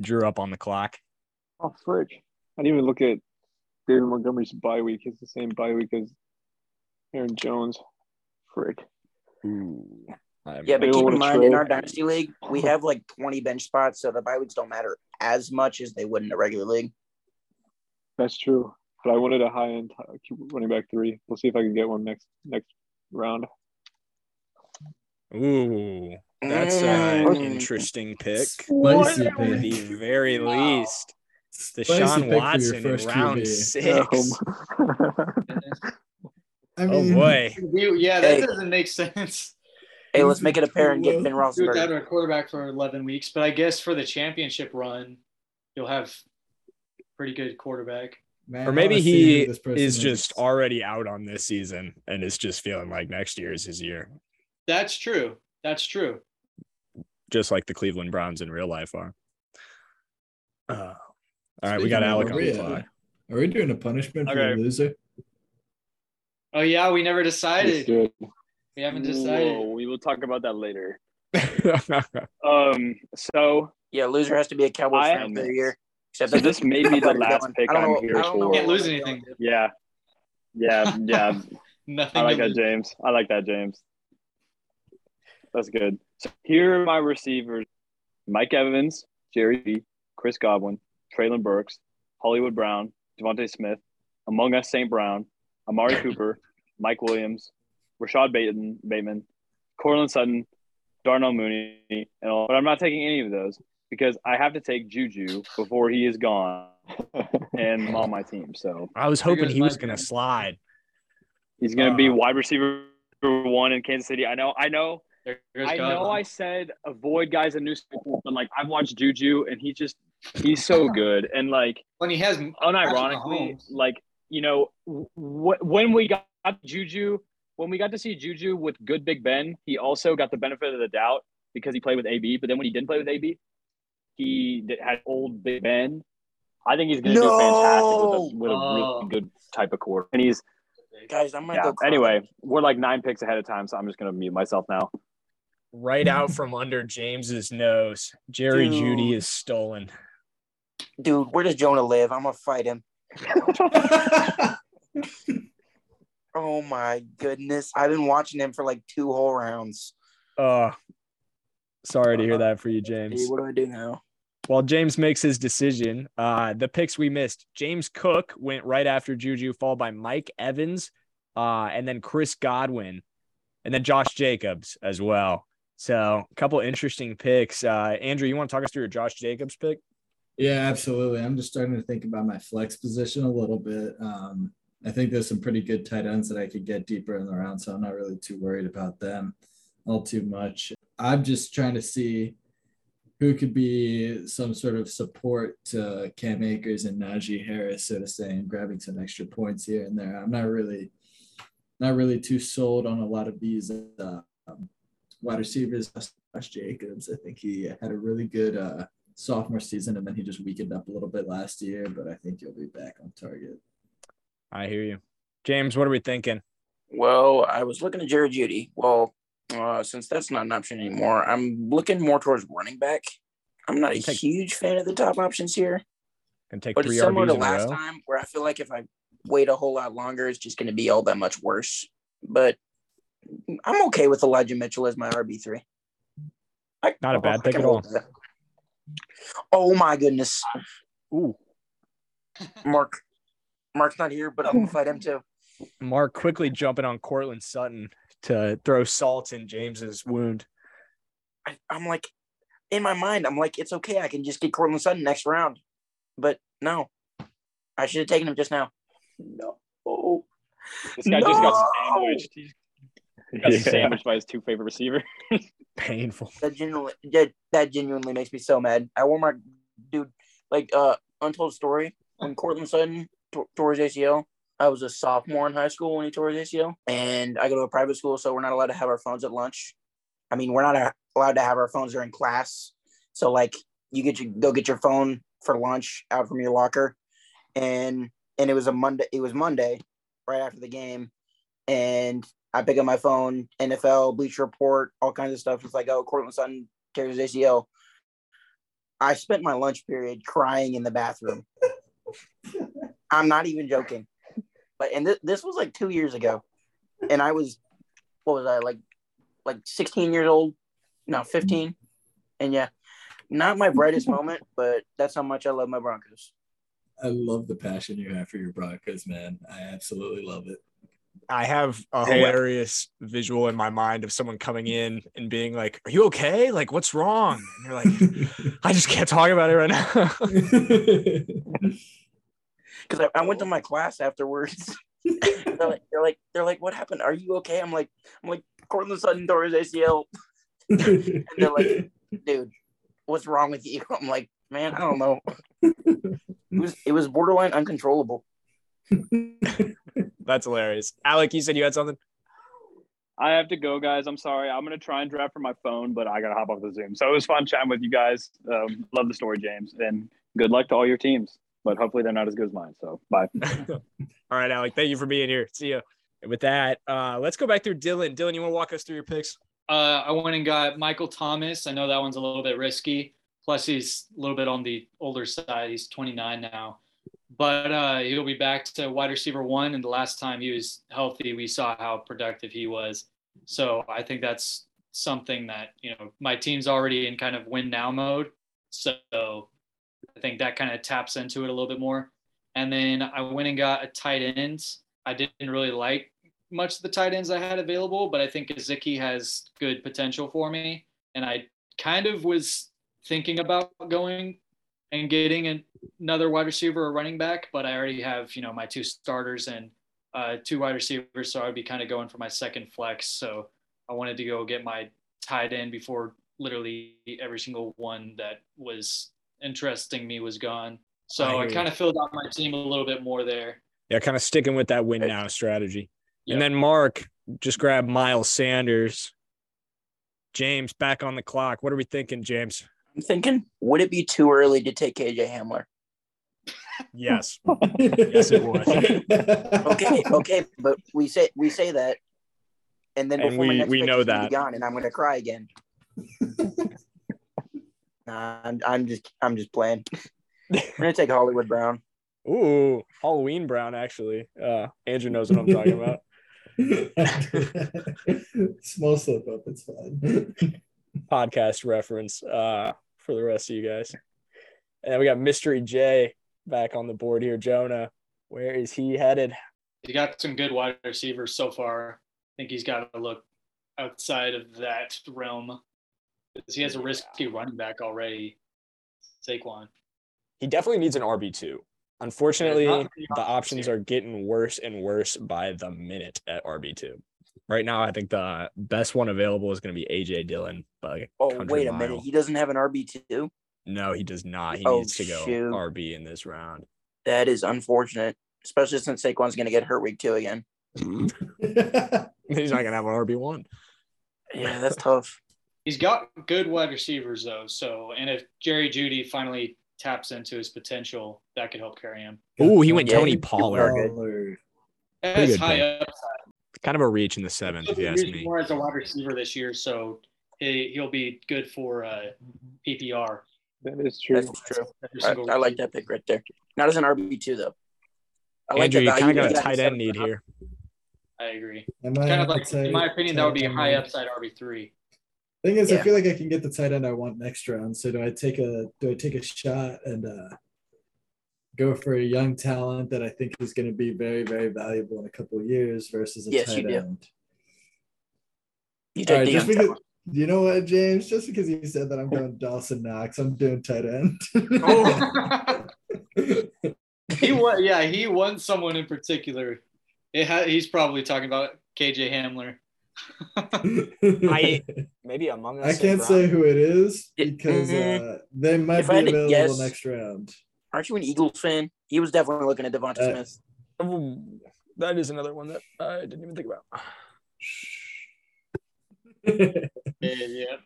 Drew up on the clock. Oh, frick. I didn't even look at David Montgomery's bye week. It's the same bye week as Aaron Jones. Frick. Ooh. I'm- Yeah, but keep in wanna mind in our dynasty league, we have like 20 bench spots, so the bye weeks don't matter as much as they would in a regular league. That's true. But I wanted a high end running back three. We'll see if I can get one next next round. Ooh, that's an Mm. interesting pick. Spicy At the pick. very least, Spicy Deshaun pick Watson in first round QB. six. I Oh mean, boy. Yeah, that Hey. doesn't make sense. Hey, let's make it a pair and get Ben Do without Roethlisberger. a quarterback for 11 weeks, but I guess for the championship run, you'll have pretty good quarterback. Man, Or maybe he who this person is just already out on this season and is just feeling like next year is his year, That's true. That's true. just like the Cleveland Browns in real life are. Uh, all right, we got Alec are on we, the clock. Are we doing a punishment for Okay. the loser? Oh yeah, we never decided. We haven't decided. Whoa, we will talk about that later. Um, so Yeah, loser has to be a Cowboys fan am- for a year. Except so that this may be the last pick I'm know- here I don't for. Can't lose anything. Yeah, yeah, yeah. Nothing. I like that, lose. James. I like that, James. That's good. So here are my receivers: Mike Evans, Jerry B, Chris Godwin, Treylon Burks, Hollywood Brown, DeVonta Smith, Among Us St. Brown, Amari Cooper, Mike Williams, Rashod Bateman, Bateman, Courtland Sutton, Darnell Mooney, and all. But I'm not taking any of those because I have to take Juju before he is gone and I'm on my team. So I was hoping he was going to slide. he's going to be Uh. wide receiver one in Kansas City. I know. I know. I Godwin. know I said avoid guys in new school, but like I've watched Juju and he just he's so good. And like when he has unironically, like you know, wh- when we got Juju, when we got to see Juju with good Big Ben, he also got the benefit of the doubt because he played with AB. But then when he didn't play with AB, he did, had old Big Ben. I think he's going to do fantastic with a, with a No. really good type of quarter. And he's Guys, I'm gonna yeah. go. cry. Anyway, we're like nine picks ahead of time, so I'm just going to mute myself now. Right out from under James's nose, Jerry Dude. Jeudy is stolen. dude, where does Jonah live? I'm gonna fight him. Oh my goodness. I've been watching him for like two whole rounds. Uh, sorry to hear Uh, that for you, Hey, James. what do I do now? While James makes his decision, uh, the picks we missed, James Cook went right after Juju, followed by Mike Evans, uh, and then Chris Godwin, and then Josh Jacobs as well. So a couple interesting picks. Uh, Andrew, you want to talk us through your Josh Jacobs pick? Yeah, absolutely. I'm just starting to think about my flex position a little bit. Um, I think there's some pretty good tight ends that I could get deeper in the round, so I'm not really too worried about them all too much. I'm just trying to see who could be some sort of support to Cam Akers and Najee Harris, so to say, and grabbing some extra points here and there. I'm not really, not really too sold on a lot of these uh, um, wide receivers. Josh Jacobs, I think he had a really good uh, sophomore season, and then he just weakened up a little bit last year. But I think he'll be back on target. I hear you. James, what are we thinking? Well, I was looking at Jared Jeudy. Well, uh, since that's not an option anymore, I'm looking more towards running back. I'm not a Take- huge fan of the top options here, And take but three it's similar RBs to last time where I feel like if I wait a whole lot longer, it's just going to be all that much worse. But I'm okay with Elijah Mitchell as my RB three. Not a bad pick at all. Oh my goodness, Ooh, Mark. Mark's not here, but I'm gonna fight him too. Mark quickly jumping on Courtland Sutton to throw salt in James's wound. I, I'm like, in my mind, I'm like, it's okay. I can just get Courtland Sutton next round. But no, I should have taken him just now. No. Oh, This guy just got sandwiched. He got Yeah. sandwiched by his two favorite receiver. Painful. that genuinely, that, that genuinely makes me so mad. I wore my dude, like, uh, untold story when Courtland Sutton t- tore his ACL. I was a sophomore in high school when he tore his ACL, and I go to a private school, so we're not allowed to have our phones at lunch. I mean, we're not allowed to have our phones during class. So, like, you get your go get your phone for lunch out from your locker, and and it was a Monday. It was Monday, right after the game, and I pick up my phone, NFL, Bleacher Report, all kinds of stuff. It's like, oh, Courtland Sutton tears his ACL. I spent my lunch period crying in the bathroom. I'm not even joking. But and th- this was like two years ago, and I was, what was I like, like 16 years old? No, 15. And yeah, not my brightest moment, but that's how much I love my Broncos. I love the passion you have for your Broncos, man. I absolutely love it. I have a Hey. hilarious visual in my mind of someone coming in and being like, "Are you okay? Like, what's wrong?" And you're like, "I just can't talk about it right now." Because I, I went to my class afterwards. they're like, they're like, they're like, what happened? Are you okay? I'm like, I'm like, Courtland Sutton tore his ACL. And they're like, dude, what's wrong with you? I'm like, man, I don't know. It was it was borderline uncontrollable. That's hilarious. Alec, you said you had something. I have to go, guys. I'm sorry. I'm gonna try and draft from my phone, but I gotta hop off the Zoom. So it was fun chatting with you guys. Um, love the story, James, and good luck to all your teams. But hopefully they're not as good as mine. So bye. All right, Alec. Thank you for being here. See you. And with that, uh, let's go back through Dylan. Dylan, you want to walk us through your picks? Uh, I went and got Michael Thomas. I know that one's a little bit risky. Plus, he's a little bit on the older side. He's 29 now, but uh, he'll be back to wide receiver one. And the last time he was healthy, we saw how productive he was. So I think that's something that you know my team's already in kind of win now mode. So I think that kind of taps into it a little bit more. And then I went and got a tight end. I didn't really like much of the tight ends I had available, but I think Gesicki has good potential for me. And I kind of was thinking about going and getting another wide receiver or running back, but I already have, you know, my two starters and uh, two wide receivers. So I'd be kind of going for my second flex. So I wanted to go get my tight end before literally every single one that was interesting me was gone. So I I, kind of filled out my team a little bit more there. Yeah, kind of sticking with that win now strategy. And then Mark just grabbed Miles Sanders. James back on the clock. What are we thinking, James? I'm thinking, would it be too early to take KJ Hamler? Yes. Yes, it was. Okay, okay, but we say we say that, and then And we- we know he's gonna that. gone, and I'm gonna cry again. Nah, I'm, I'm just I'm just playing. I'm gonna take Hollywood Brown. Ooh, Halloween Brown, actually. Uh, Andrew knows what I'm talking about. Small slip up. It's fine. podcast reference uh, for the rest of you guys. And we got Mystery J back on the board here. Jonah, where is he headed? He got some good wide receivers so far. I think he's got to look outside of that realm because he has a risky running back already, Saquon. He definitely needs an RB2. Unfortunately, the options are getting worse and worse by the minute at RB2. Right now, I think the best one available is going to be AJ Dillon. By a Oh, wait a mile. minute. He doesn't have an RB two. No, he does not. He Oh, needs to go shoot. RB in this round. That is unfortunate, especially since Saquon's going to get hurt week two again. He's not going to have an RB1. Yeah, that's tough. He's got good wide receivers though. So, and if Jerry Jeudy finally taps into his potential, that could help carry him. Oh, he went Yeah, Tony he- Pollard. Pollard. That's high pick. up. Kind of a reach in the seventh, if you ask He's me. more as a wide receiver this year, so he he'll be good for uh, PPR. That is true. That's true. I, I like that pick right there. Not as an RB two though. I like Andrew, the you kind of that got a tight end need here. I agree. Kind of like, in my opinion, that would be a high upside RB three. Thing is, I feel like I can get the tight end I want next round. So do I take a do I take a shot and uh, go for a young talent that I think is going to be very very valuable in a couple of years versus a Yes, tight you do. end? You All take right, the just young because talent. you know what, James, just because you said that, I'm going Dawson Knox. I'm doing tight end. Oh. he won, yeah, he won someone in particular. It ha- he's probably talking about KJ Hamler. I- Maybe among us. I can't say who it is because mhm. uh, they might If be I had to available guess- next round. Aren't you an Eagles fan? He was definitely looking at Devonta Uh, Smith. Ooh, that is another one that I didn't even think about. Yeah, yeah.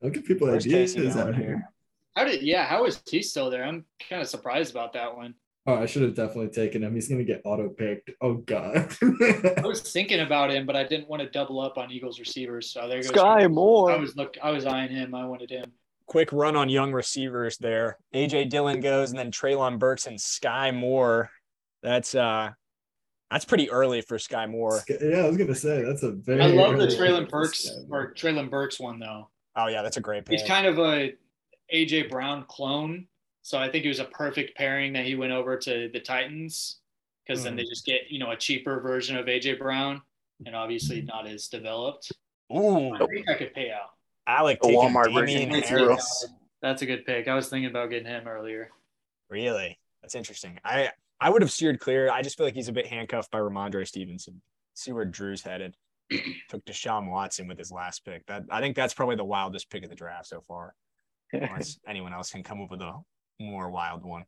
Don't give people Where's ideas out going here. How did? Yeah, how is he still there? I'm kind of surprised about that one. Oh, I should have definitely taken him. He's gonna get auto picked. Oh god. I was thinking about him, but I didn't want to double up on Eagles receivers. So there goes. Skyy Moore. I was look. I was eyeing him. I wanted him. Quick run on young receivers there. AJ Dillon goes, and then Treylon Burks and Skyy Moore. That's uh, that's pretty early for Skyy Moore. yeah, I was gonna say that's a very. I love the early Treylon. Burks or Treylon Burks one though. Oh yeah, that's a great pick. He's kind of a AJ Brown clone. So I think it was a perfect pairing that he went over to the Titans because then Hmm. they just get you know a cheaper version of AJ Brown and obviously not as developed. Ooh, I think I could pay out. I like taking Walmart Damien version. Harris. That's a good pick. I was thinking about getting him earlier. Really, that's interesting. I I would have steered clear. I just feel like he's a bit handcuffed by Rhamondre Stevenson. See where Drew's headed. Took Deshaun Watson with his last pick. That I think that's probably the wildest pick of the draft so far. Unless anyone else can come up with a more wild one.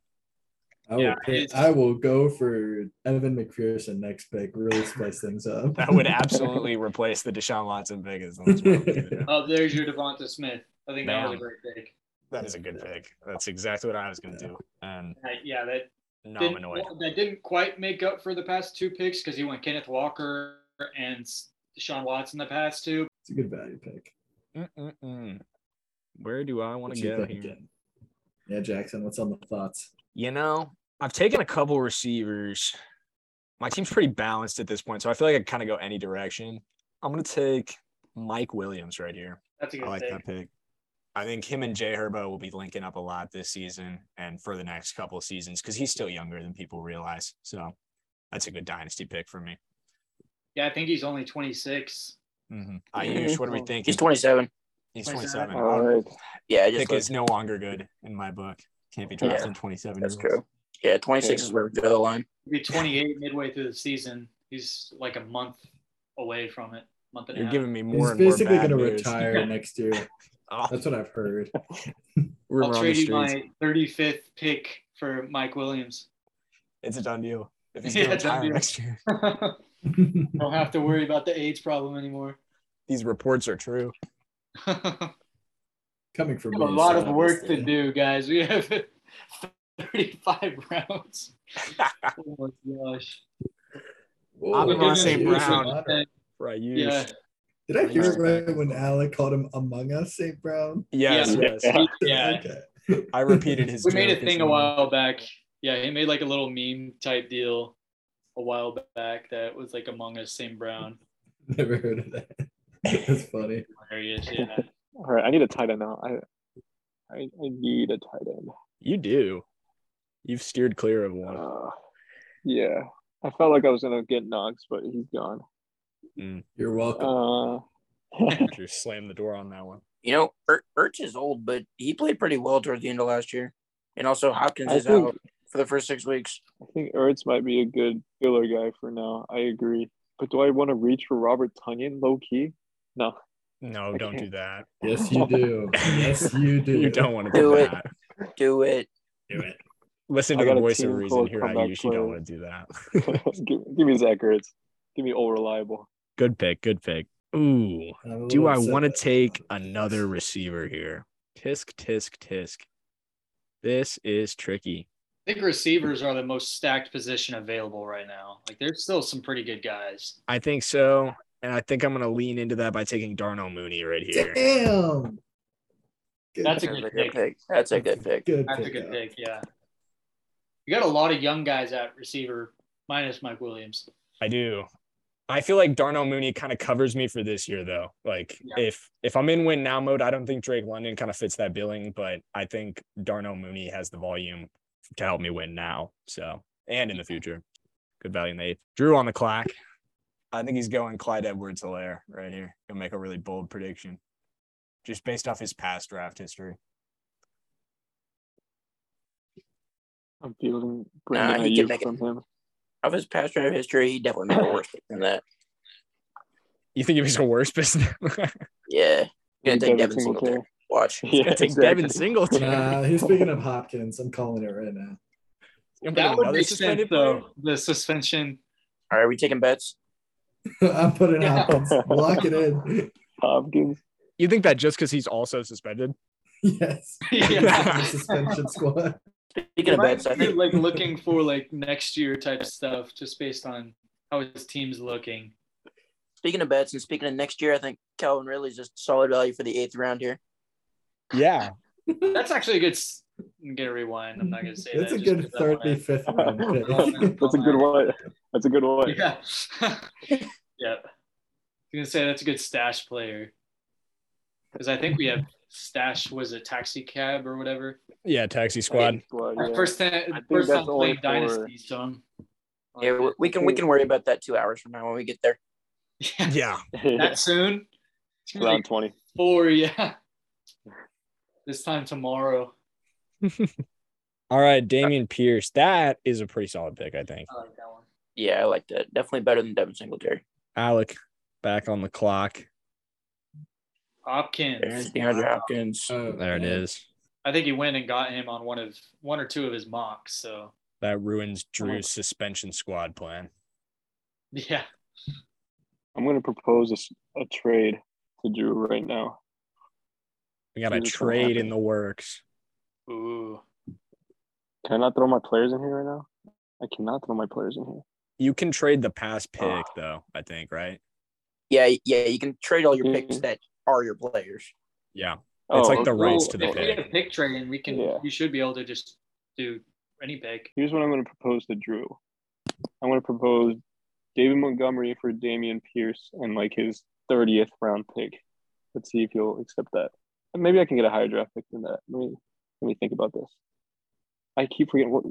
I will, Yeah, pick- I will go for Evan McPherson next pick. Really spice things up. That would absolutely replace the Deshaun Watson pick as the most wild pick of the draft. Oh, there's your Devonta Smith. I think that was a great pick. That is a good pick. That's exactly what I was going to do. And Uh, yeah, that no, I'm didn't, annoyed. that didn't quite make up for the past two picks because he went Kenneth Walker and Deshaun Watson the past two. It's a good value pick. Mm-mm-mm. Where do I want to you go thinking? here? Yeah, Jackson. What's on the thoughts? You know, I've taken a couple receivers. My team's pretty balanced at this point, so I feel like I can kind of go any direction. I'm gonna take Mike Williams right here. That's a good I like pick. that pick. I think him and Jay Herbo will be linking up a lot this season and for the next couple of seasons because he's still younger than people realize. So that's a good dynasty pick for me. Yeah, I think he's only 26. Mm-hmm. Ayush, what do we think? He's 27. He's 27. 27. All right. Yeah, I Pick just is no longer good in my book. Can't be drafted in 27. that's year true. Yeah, 26 is where we draw the line. He'll be 28 midway through the season. He's like a month away from it. Month and You're half. giving me more He's and basically going to retire next year. Oh, That's what I've heard. rumor I'll trade you my 35th pick for Mike Williams. It's a done deal. If he's Yeah, going to done retire next year, Don't have to worry about the AIDS problem anymore. these reports are true. We have Coming from a lot so of work to do, guys. We have 35 rounds. Oh my gosh. Whoa, I'm Amon yeah, St. Brown. an honor. Yeah. Did I hear it right when Alec called him Among Us St. Brown? Yes, Yeah. yes. Yeah. Okay. I repeated his. We made a thing a while back. Yeah, he made like a little meme type deal. a while back that was like Among Us St. Brown. Never heard of that. That's funny. Hilarious, yeah. All right, I need a tight end now. I, I, I need a tight end. You do. You've steered clear of one. Uh, yeah, I felt like I was gonna get Knox, but he's gone. You're welcome. Uh, Just slam the door on that one. You know, er- Ertz is old, but he played pretty well towards the end of last year. And also Hopkins I is think- out for the first six weeks. I think Ertz might be a good filler guy for now. I agree. But do I want to reach for Robert Tonyan low key? No. No, don't do that. yes, you do. Yes, you do. You don't want to Do do it. that. Do it. Do it. Listen to the voice of reason here. I comeback usually don't want to do that. give, give me Zach Ertz. Give me all reliable. good pick. Good pick. Ooh. I'm Do I want to take another receiver here? Tisk, tisk, tisk. This is tricky. I think receivers are the most stacked position available right now. Like there's still some pretty good guys. I think so. And I think I'm going to lean into that by taking Darnell Mooney right here. Damn. Good That's a pick. good That's a good pick. pick. That's a good pick. Good That's a good though. pick, yeah. You got a lot of young guys at receiver, minus Mike Williams. I do. I feel like Darnell Mooney kind of covers me for this year, though. Like Yeah. if if I'm in win now mode, I don't think Drake London kind of fits that billing, but I think Darnell Mooney has the volume to help me win now. So and in the future, good value in the eighth. Drew on the clock. I think he's going Clyde Edwards Helaire right here. He'll make a really bold prediction, just based off his past draft history. I'm fielding Nah, Brandon he Aiyuk make it. from him. Of his past draft history, he definitely made a worse pick than that. You think if he's a worse pick? Yeah. Gonna take Devin Devin Singletary. Singletary. Watch. Yeah, take exactly. Devin Singletary. Nah, he's picking up Hopkins. I'm calling it right now. You gonna pick That would another make sense suspended player? though. The suspension. All right, are we taking bets? I'm putting Yeah. Hopkins. Lock it in. Hopkins. You think that just because he's also suspended? Yes. Yeah. Suspension squad. Speaking of Might bets, I think like looking for like next year type stuff just based on how his team's looking. speaking of bets and speaking of next year, I think Calvin Ridley's just solid value for the eighth round here. Yeah. That's actually a good. S- Get a rewind. I'm not gonna say That's that. a good good 'cause wanna- 35th round pick. That's a good one. That's a good one. Yeah. yeah. I'm gonna say that's a good stash player. Because I think we have stash was it taxi cab or whatever. Yeah, taxi squad. Squad, yeah. First time, first time only playing for- Dynasty, so I'm Yeah, we- we can we can worry about that two hours from now when we get there. yeah. Yeah. that soon. It's gonna Round 20. four, yeah. This time tomorrow. All right, Dameon Pierce. That is a pretty solid pick, I think. I like that one. Yeah, I like that. Definitely better than Devin Singletary. Alec back on the clock. Hopkins. There's DeAndre Hopkins. Oh, There it is. I think he went and got him on one of one or two of his mocks. So That ruins Drew's suspension squad plan. yeah. I'm going to propose a trade to Drew right now. We got a See what's trade in the works. Ooh. Can I not throw my players in here right now? I cannot throw my players in here. You can trade the past pick, Ah. though, I think, right? Yeah, yeah, you can trade all your Mhm. picks that are your players. Yeah. It's like the Well, rights to the if we pick. get a pick trade, we can. Yeah. You should be able to just do any pick. Here's what I'm going to propose to Drew. I'm going to propose David Montgomery for Dameon Pierce and like his 30th round pick. Let's see if you'll accept that. And maybe I can get a higher draft pick than that. Let me let me think about this. I keep forgetting what.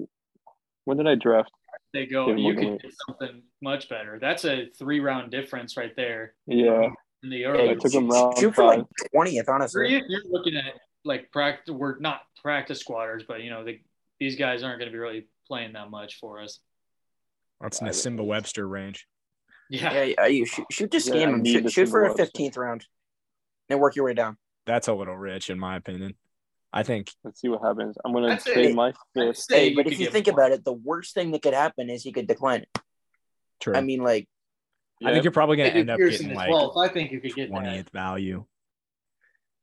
When did I draft? They go. David You could Montgomery. get something much better. That's a three round difference right there Yeah, in the Yeah, early. I took him round shoot for like twentieth, honestly. Three, you're looking at like practice. We're not practice squatters, but you know the, these guys aren't going to be really playing that much for us. That's in the Nsimba Webster range. Yeah. Yeah, yeah, you shoot, shoot to Yeah, scam I him. Shoot, shoot for a fifteenth round, and work your way down. That's a little rich, in my opinion. I think Let's see what happens. I'm going to That's it. trade my I'd fifth. say Hey, but if you think more. about it, the worst thing that could happen is he could decline it. true. I mean, like, I think you're probably going to end up Pearson getting like well. I think you could get that. 20th value.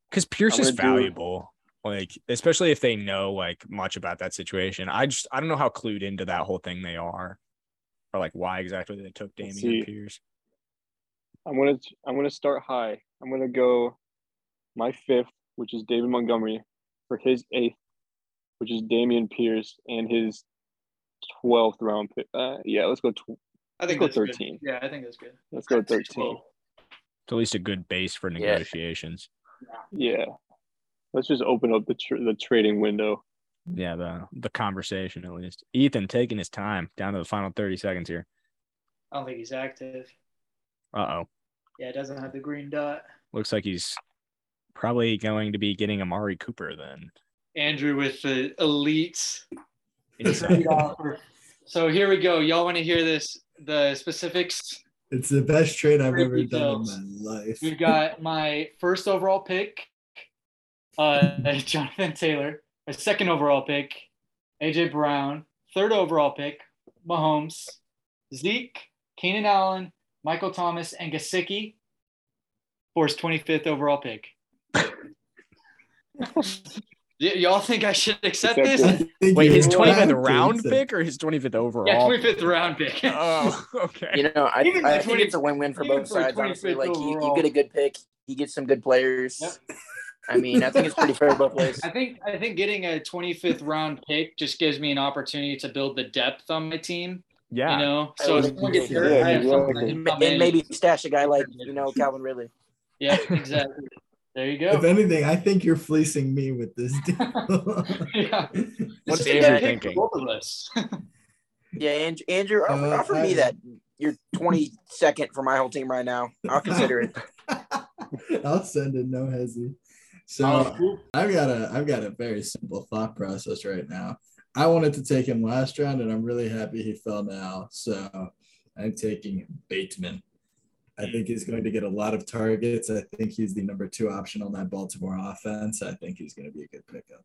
Because Pierce is valuable. Like, especially if they know like much about that situation. I just I don't know how clued into that whole thing they are. Or like why exactly they took Let's Dameon. Pierce. I'm gonna I'm gonna start high. I'm gonna go my fifth, which is David Montgomery, for his eighth, which is Dameon Pierce, and his twelfth round pick. Uh, yeah, let's go. Tw- I think Let's go that's good. 13. Yeah, I think that's good. Let's go I'd 13. 12. It's at least a good base for negotiations. Yeah. Let's just open up the tr- the trading window. Yeah, the the conversation at least. Ethan taking his time down to the final 30 seconds here. I don't think he's active. Uh oh. Yeah, it doesn't have the green dot. Looks like he's probably going to be getting Amari Cooper then. Andrew with the elite offer. So here we go. Y'all want to hear this? The specifics. It's the best trade I've Great ever done in my life. We've got my first overall pick, uh, Jonathan Taylor. My second overall pick, AJ Brown. Third overall pick, Mahomes. Zeke, Keenan Allen, Michael Thomas, and Gesicki for his 25th overall pick. Y- y'all think I should accept Accept this? it. I think Wait, his 25th to round pick or his 25th overall? Yeah, 25th round pick. Oh, okay. You know, I, Even I the think it's a win-win for both for sides. Honestly, like you, you get a good pick, he gets some good players. Yep. I mean, I think it's pretty fair both ways. I think I think getting a 25th round pick just gives me an opportunity to build the depth on my team. Yeah. You know, so oh, if someone gets hurt, Yeah, I have someone that exactly. can come And maybe stash a guy like you know Calvin Ridley. Yeah, exactly. There you go. If anything, I think you're fleecing me with this deal. yeah. What's This is a Andrew good pick for thinking? Both of us. Yeah, Andrew, Andrew offer, Uh, offer I- me that. You're 22nd for my whole team right now. I'll consider it. I'll send it, no hesi. So Um, I've got a I've got a very simple thought process right now. I wanted to take him last round, and I'm really happy he fell now. So I'm taking Bateman. I think he's going to get a lot of targets. I think he's the number two option on that Baltimore offense. I think he's going to be a good pickup.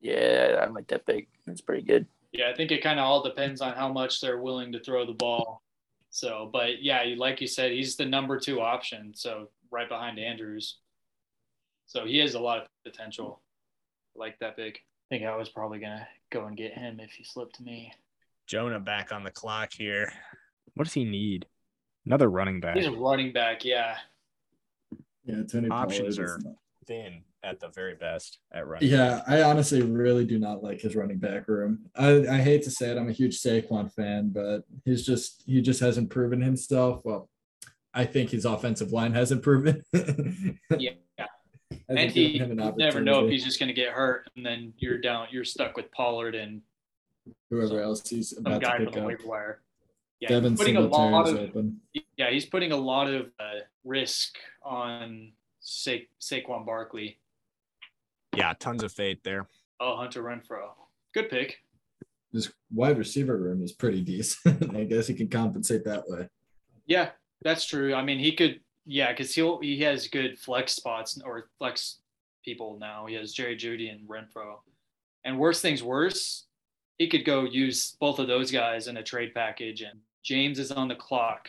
Yeah, I like that pick. That's pretty good. yeah, I think it kind of all depends on how much they're willing to throw the ball. So, but yeah, like you said, he's the number two option. So right behind Andrews. So he has a lot of potential. I like that big. I think I was probably gonna go and get him if he slipped me. Jonah back on the clock here. What does he need? Another running back. He's a running back, yeah. Yeah, Tony Options Pollard are- is not- Thin at the very best at running. Yeah, I honestly really do not like his running back room. I, I hate to say it, I'm a huge Saquon fan, but he's just he just hasn't proven himself. Well, I think his offensive line hasn't proven. Yeah. And he an never know if he's just gonna get hurt and then you're down you're stuck with Pollard and whoever else he's some about to guy from pick the up. waiver wire. Yeah, Devin he's putting a lot of open. yeah, he's putting a lot of uh, risk on Sa- Saquon Barkley. Yeah, tons of faith there. Oh, Hunter Renfrow. Good pick. This wide receiver room is pretty decent. I guess he can compensate that way. Yeah, that's true. I mean, he could. Yeah, because he'll he has good flex spots or flex people now. He has Jerry Judy and Renfrow. And worst things worse, he could go use both of those guys in a trade package. And James is on the clock.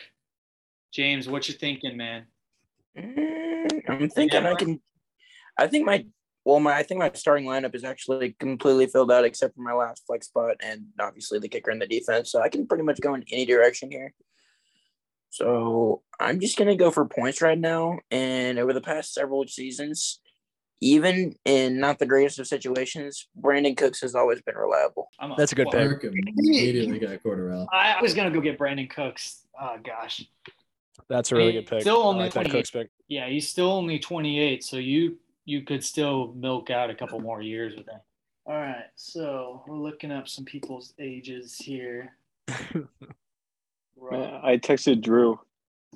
James, what you thinking, man? Mm, I'm thinking I can. I think my well, my I think my starting lineup is actually completely filled out except for my last flex spot and obviously the kicker and the defense. So I can pretty much go in any direction here. So I'm just gonna go for points right now. And over the past several seasons, even in not the greatest of situations, Brandin Cooks has always been reliable. I'm That's a good pick. Mark immediately got Cordarrelle. I I was gonna go get Brandin Cooks. Oh gosh. That's a really good pick. Still I only like that 28. Cooks pick. Yeah, he's still only 28, so you you could still milk out a couple more years with him. All right, so we're looking up some people's ages here. Man, I texted Drew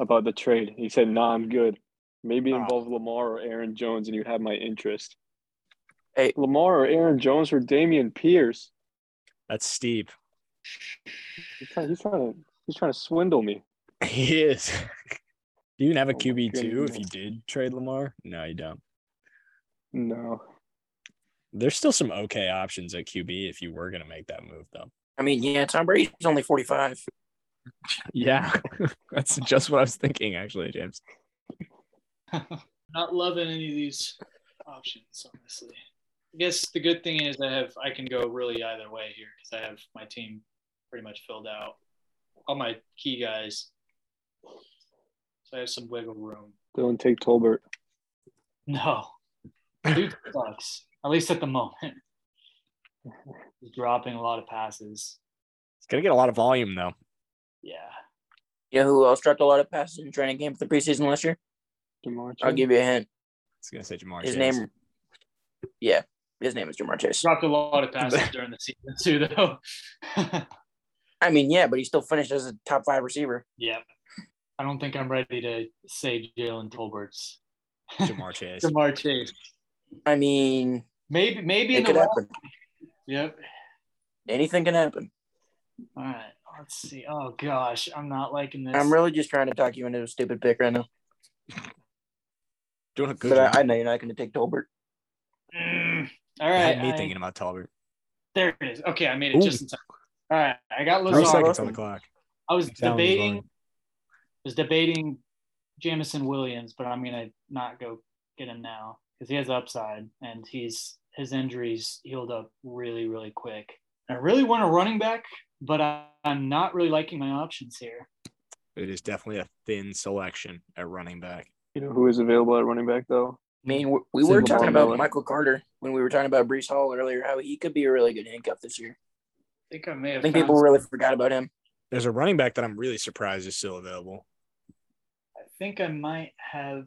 about the trade. He said, "Nah, I'm good. Maybe Oh. involve Lamar or Aaron Jones, and you have my interest." Hey. Lamar or Aaron Jones or Dameon Pierce. That's steep. He's trying, he's trying to he's trying to swindle me. He is. Do you even have a Oh QB two if you did trade Lamar? No, you don't. No. There's still some okay options at QB if you were gonna make that move though. I mean, yeah, Tom Brady's only 45. Yeah, that's just what I was thinking actually, James. Not loving any of these options, honestly. I guess the good thing is I have I can go really either way here because I have my team pretty much filled out. All my key guys. So I have some wiggle room. Don't take Tolbert. No. Dude sucks. At least at the moment. He's dropping a lot of passes. It's gonna get a lot of volume though. Yeah. You know who else dropped a lot of passes in training camp for the preseason last year? Ja'Marr I'll give you a hint. I was gonna say Ja'Marr. His Chase. name, yeah, his name is Ja'Marr Chase. Dropped a lot of passes during the season too, though. I mean, yeah, but he still finished as a top five receiver. yeah. I don't think I'm ready to say Jalen Tolbert's. Ja'Marr Chase. Ja'Marr Chase. I mean, Maybe maybe in it the could round. happen. Yep. Anything can happen. All right. Let's see. Oh gosh, I'm not liking this. I'm really just trying to talk you into a stupid pick right now. Doing a good But job. I, I know you're not going to take Tolbert. Mm, all You had me I- thinking about Tolbert. there it is. Okay, I made it Ooh. just in time. All right. I got Three Lazard. Lazard. seconds on the clock. I was Sounds debating fine. was debating Jameson Williams, but I'm gonna not go get him now because he has upside and he's his injuries healed up really, really quick. I really want a running back, but I, I'm not really liking my options here. It is definitely a thin selection at running back. You know who is available at running back though? I mean, we, we were talking about Miller. Michael Carter when we were talking about Breece Hall earlier, how he could be a really good handcuff this year. I think I may I have think found, people really forgot about him. There's a running back that I'm really surprised is still available. I think I might have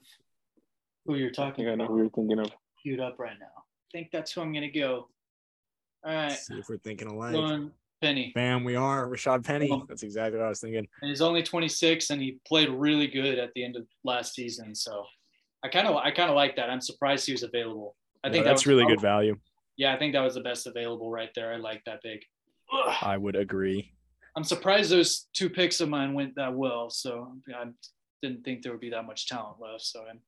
who you're I talking think I know about who you're thinking of. queued up right now. I think that's who I'm gonna go. All right, Let's see if we're thinking alike. going Penny. Bam, we are. Rashaad Penny. Oh. That's exactly what I was thinking. and he's only 26 and he played really good at the end of last season so i kind of i kind of like that i'm surprised he was available i Yeah, think that that's was really good value. yeah i think that was the best available right there i like that pick Ugh. I would agree. i'm surprised those two picks of mine went that well so i didn't think there would be that much talent left so I'm,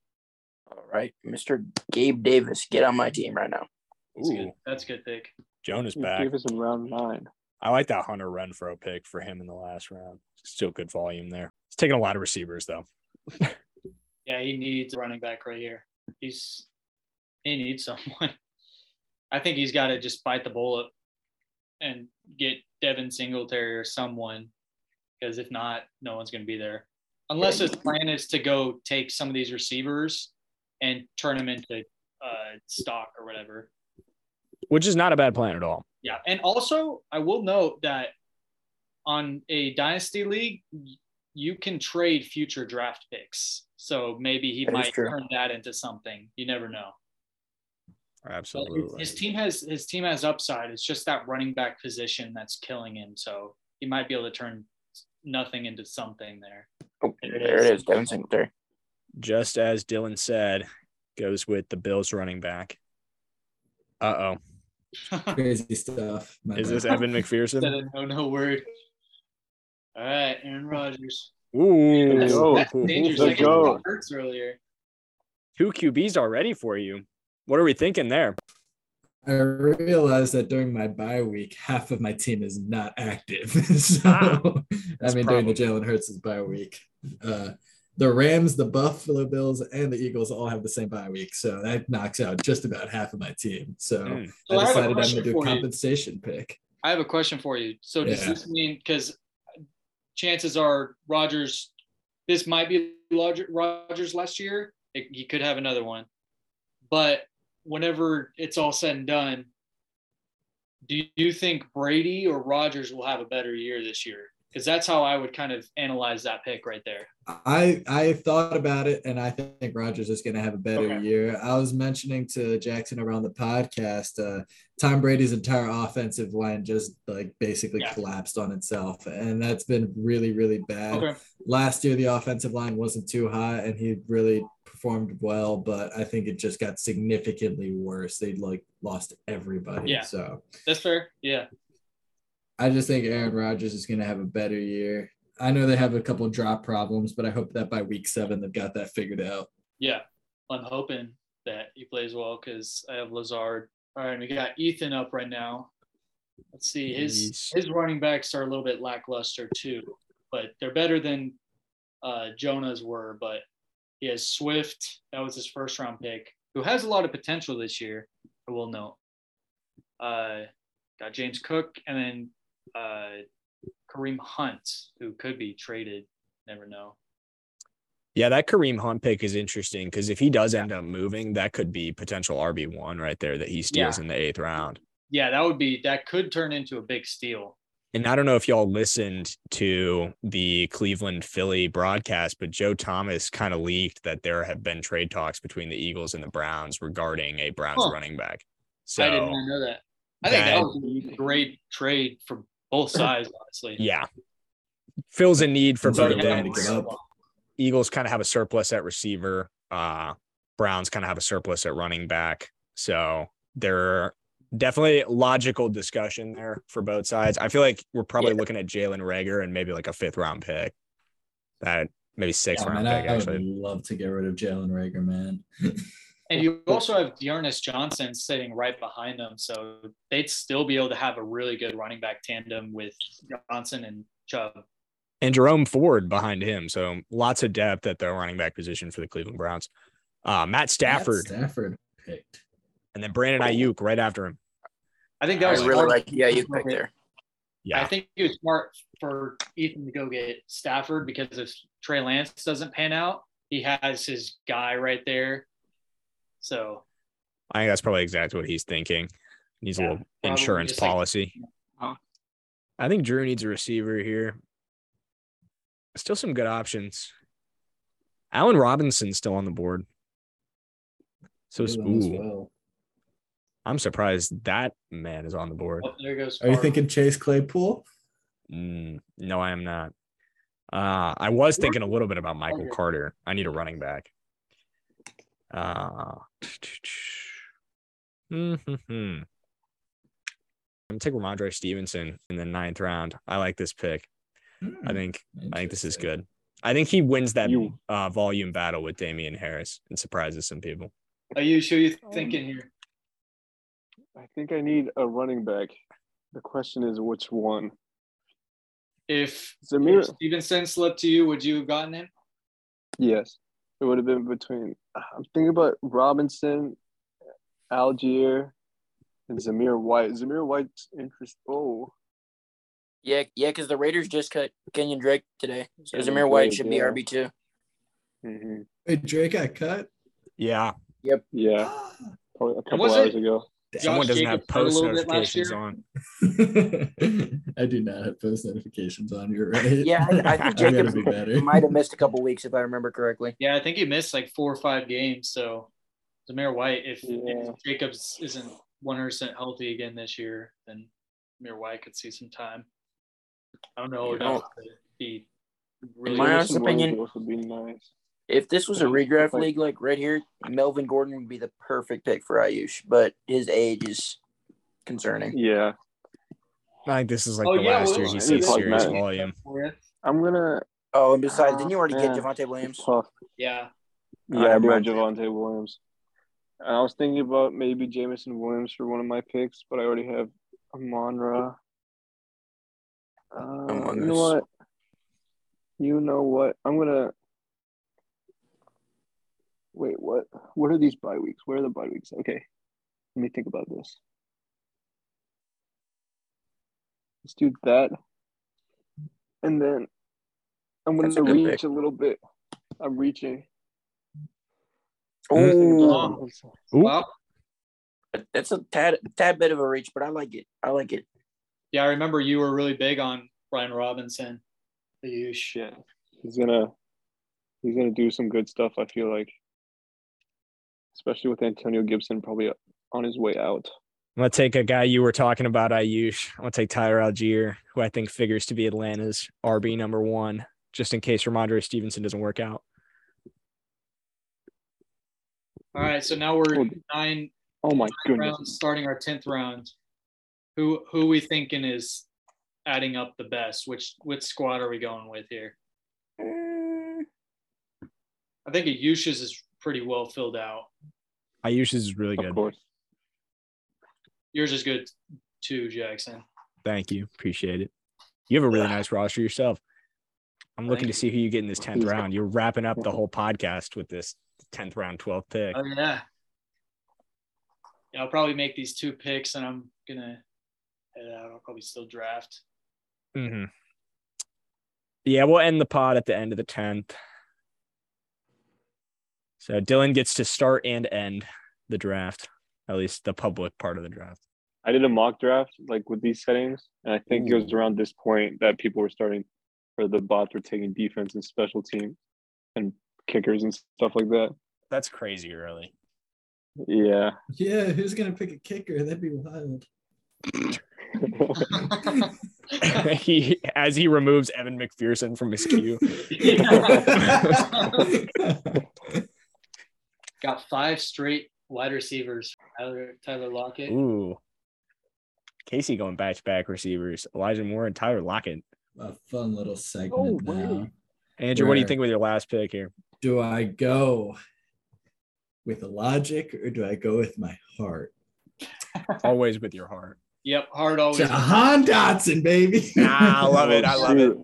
All right, Mr. Gabe Davis, get on my team right now. that's Ooh, good that's a good pick Joan is back. gave us in round nine. I like that Hunter Renfrow pick for him in the last round. Still good volume there. He's taking a lot of receivers though. yeah he needs a running back right here he's he needs someone i think he's got to just bite the bullet and get devin singletary or someone because if not no one's going to be there unless his plan is to go take some of these receivers and turn them into uh, stock or whatever Which is not a bad plan at all. Yeah and also i will note that on a dynasty league you can trade future draft picks so maybe he That is might turn that into something you never know But his- Absolutely. his team has his team has upside it's just that running back position that's killing him so he might be able to turn nothing into something there Oh, There it there is. it is, Devin Singletary. Just as Dylan said, goes with the Bills running back. Uh oh. Crazy stuff. My Is bad. this Evan McPherson? no no word all right aaron rodgers Ooh. that's, go. that's dangerous Let's I go. hurts earlier Two QBs already for you. What are we thinking there? I realized that during my bye week, half of my team is not active. so, Ah, I mean, a during the Jalen Hurts' bye week, uh, the Rams, the Buffalo Bills, and the Eagles all have the same bye week. So that knocks out just about half of my team. So Mm. So I I have a decided I'm going to do for a you. compensation pick. I have a question for you. So does Yeah. this mean because chances are Rodgers, this might be Roger- Rodgers last year. It, he could have another one, but whenever it's all said and done, do you think Brady or Rodgers will have a better year this year? Because that's how I would kind of analyze that pick right there. I I thought about it, and I think Rodgers is going to have a better Okay. year. I was mentioning to Jackson around the podcast, uh, Tom Brady's entire offensive line just like basically Yeah. collapsed on itself, and that's been really really bad. Okay. Last year, the offensive line wasn't too hot, and he really performed well, but I think it just got significantly worse. They like lost everybody. Yeah. So That's fair. Yeah. I just think Aaron Rodgers is going to have a better year. I know they have a couple drop problems, but I hope that by week seven they've got that figured out. Yeah. I'm hoping that he plays well because I have Lazard. All right, we got Ethan up right now. Let's see. His Jeez. his running backs are a little bit lackluster too, but they're better than uh, Jonah's were. But he has Swift. That was his first round pick, who has a lot of potential this year. I will note. Uh, got James Cook and then uh, Kareem Hunt, who could be traded. Never know. Yeah, that Kareem Hunt pick is interesting because if he does end up moving, that could be potential RB one right there that he steals Yeah. in the eighth round. Yeah, that would be that could turn into a big steal. And I don't know if y'all listened to the Cleveland Philly broadcast, but Joe Thomas kind of leaked that there have been trade talks between the Eagles and the Browns regarding a Browns Huh. running back. So I did not know that. I think that, that- was a great trade for both sides, honestly. yeah, fills a need for both you Yeah. ends. Eagles kind of have a surplus at receiver. Uh, Browns kind of have a surplus at running back. So they're definitely logical discussion there for both sides. I feel like we're probably Yeah. looking at Jalen Reagor and maybe like a fifth round pick. That maybe sixth Yeah, round man, pick I, I actually. would love to get rid of Jalen Reagor, man. And you also have D'Ernest Johnson sitting right behind them. So they'd still be able to have a really good running back tandem with Johnson and Chubb. and Jerome Ford behind him. So lots of depth at the running back position for the Cleveland Browns. Uh, Matt Stafford Matt Stafford picked. and then Brandon Aiyuk right after him. I think that I was really like yeah, you pick there. Yeah. I think it was smart for Ethan to go get Stafford because if Trey Lance doesn't pan out, he has his guy right there. So I think that's probably exactly what he's thinking. Needs a little insurance just like- policy. Uh-huh. I think Drew needs a receiver here. Still some good options. Allen Robinson's still on the board. So is- Jalen as ooh. I'm surprised that man is on the board. oh, there goes. Are you thinking Chase Claypool? Mm, no, I am not. Uh, I was thinking a little bit about Michael Carter. I need a running back. Uh, hmm. I'm gonna take Rhamondre Stevenson in the ninth round. I like this pick. I think I think this is good. I think he wins that You- uh, volume battle with Damien Harris and surprises some people. Are you who you're thinking here? I think I need a running back. The question is which one? If, Zamir. if Stevenson slipped to you, would you have gotten him? Yes, it would have been between. I'm thinking about Robinson, Allgeier, and Zamir White. Zamir White's interest. Oh, Yeah, yeah, because the Raiders just cut Kenyan Drake today. So Kenyan Zamir White Drake, should be yeah. RB two. hmm Wait, Drake got cut? Yeah, Yep. yeah, probably a couple was hours it? ago. Someone doesn't have Jacobs played a post little bit last notifications on. I do not have post notifications on. You're right. Yeah, I, I think Jacobs be better. might have missed a couple weeks if I remember correctly. Yeah, I think he missed like four or five games. So Zamir White, if, Yeah. if Jacobs isn't 100% healthy again this year, then Zamir White could see some time. I don't know You enough be really. my honest opinion- would be nice. If this was a redraft league like right here, Melvin Gordon would be the perfect pick for Ayush, but his age is concerning. Yeah, I think this is like Oh, the yeah, last well, year he it's sees like serious Matt. volume. I'm gonna. Oh, and besides, didn't you already get Yeah. Javonte Williams? Tough. Yeah. Yeah, I I have do have mine too. Javonte Williams. And I was thinking about maybe Jameson Williams for one of my picks, but I already have Amon-Ra. Uh, you know what? You know what? I'm gonna. Wait, what? What are these bye weeks? Where are the bye weeks? Okay, let me think about this. Let's do that, and then I'm gonna reach pick. a little bit. I'm reaching. Oh, Ooh. Well, that's a tad tad bit of a reach, but I like it. I like it. yeah, I remember you were really big on Brian Robinson. Ayush. Yeah, he's gonna he's gonna do some good stuff. I feel like, especially with Antonio Gibson probably on his way out. I'm gonna take a guy you were talking about, Ayush. I'm gonna take Tyler Allgeier, who I think figures to be Atlanta's RB number one, just in case Rhamondre Stevenson doesn't work out. All right, so now we're Oh, nine Oh my goodness! rounds, starting our tenth round. Who who we thinking is adding up the best? Which which squad are we going with here? Mm, I think Ayush's is pretty well filled out. Ayush's is really Of good. course, Yours is good too, Jackson. Thank you. Appreciate it. You have a really Yeah. nice roster yourself. I'm looking Thank to see who you get in this 10th round. You're wrapping up the whole podcast with this 10th round, 12th pick. Oh yeah. Yeah, I'll probably make these two picks, and I'm gonna head out. I'll probably still draft. hmm Yeah, we'll end the pod at the end of the 10th. So Dylan gets to start and end the draft, at least the public part of the draft. I did a mock draft like with these settings, and I think it was mm. around this point that people were starting, or the bots were taking defense and special teams, and kickers and stuff like that. That's crazy early. Yeah. Yeah, who's gonna pick a kicker? That'd be wild. he as he removes Evan McPherson from his queue. Got five straight wide receivers. Tyler, Tyler Lockett. Ooh. Casey going batch back receivers. Elijah Moore and Tyler Lockett. A fun little segment No way. now. Andrew, what do you think with your last pick here? Do I go with the logic or do I go with my heart? Always with your heart. Yep, hard always. Jahan Dotson, baby. Ah, I love it. I love it.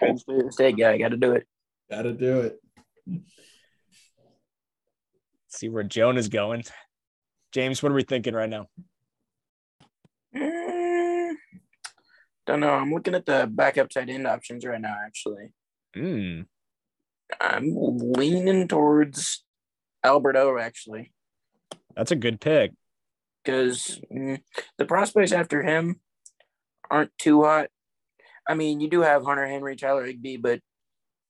Penn State State guy, got to do it. Gotta do it. See where Joan is going. James, what are we thinking right now? Mm, don't know. I'm looking at the backup tight end options right now. Actually, Mm, I'm leaning towards Albert O. Actually, that's a good pick. because the prospects after him aren't too hot. I mean, you do have Hunter Henry, Tyler Higbee, but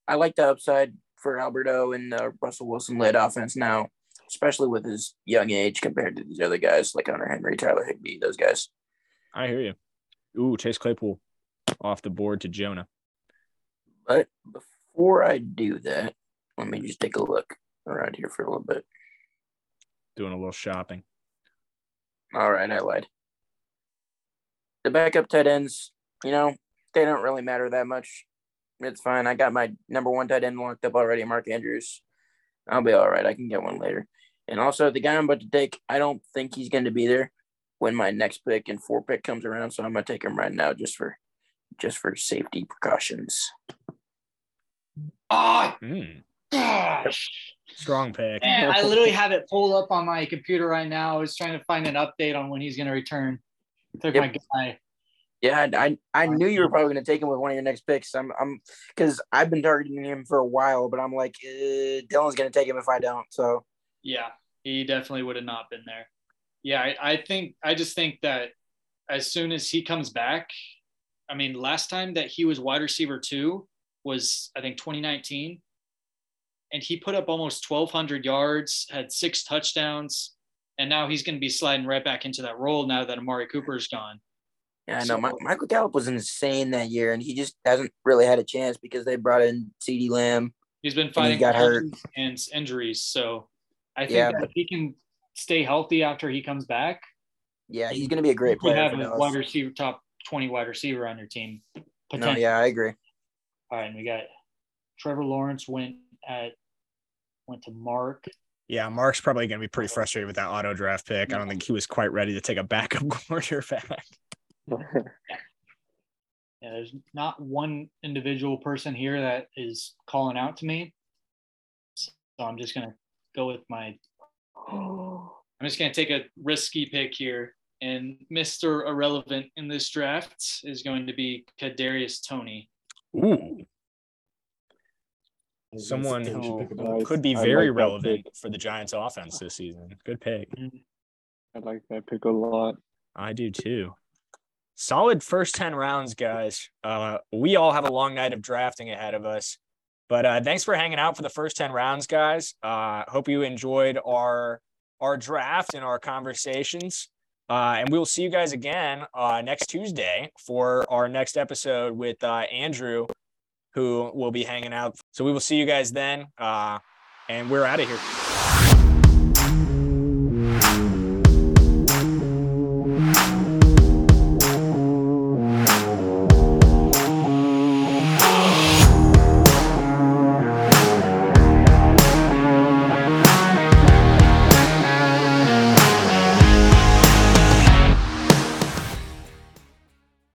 I like the upside for Albert O and the Russell Wilson led offense now, especially with his young age compared to these other guys like Hunter Henry, Tyler Higbee, those guys. I hear you. Ooh, Chase Claypool off the board to Jonah. But before I do that, let me just take a look around here for a little bit. Doing a little shopping. All right, I lied. The backup tight ends, you know, they don't really matter that much. It's fine. I got my number one tight end locked up already, Mark Andrews. I'll be all right. I can get one later. And also, the guy I'm about to take, I don't think he's going to be there when my next pick and four pick comes around. So I'm going to take him right now just for just for safety precautions. Oh Mm, gosh. strong pick. Man, I literally have it pulled up on my computer right now. I was trying to find an update on when he's going to return. Took Yep. my guy. Yeah, I, I, I knew you were probably going to take him with one of your next picks. I'm I'm because I've been targeting him for a while, but I'm like, uh, Dylan's going to take him if I don't. So Yeah, he definitely would have not been there. Yeah, I, I think I just think that as soon as he comes back, I mean, last time that he was wide receiver two was I think 2019, and he put up almost 1,200 yards, had six touchdowns, and now he's going to be sliding right back into that role now that Amari Cooper's gone. Yeah, I know. So- Michael Gallup was insane that year, and he just hasn't really had a chance because they brought in CeeDee Lamb. He's been fighting got hurt. and injuries, so I think Yeah, that if he can stay healthy after he comes back, Yeah, he's going to be a great player. have a wide receiver, top 20 wide receiver on your team. No, yeah, I agree. All right, and we got Trevor Lawrence went at went to Mark. Yeah, Mark's probably going to be pretty frustrated with that auto draft pick. I don't think he was quite ready to take a backup quarterback. Yeah, there's not one individual person here that is calling out to me. So I'm just gonna go with my I'm just gonna take a risky pick here. And Mr. Irrelevant in this draft is going to be Kadarius Toney. Ooh, someone gonna say we should who pick a ball. Nice. could be very like relevant pick. for the Giants offense this season. Good pick. I like that pick a lot. I do too. Solid first 10 rounds, guys. Uh, we all have a long night of drafting ahead of us. But uh, thanks for hanging out for the first 10 rounds, guys. Uh, hope you enjoyed our our draft and our conversations. Uh, and we'll see you guys again uh, next Tuesday for our next episode with uh, Andrew, who will be hanging out. So we will see you guys then. Uh, and we're out of here.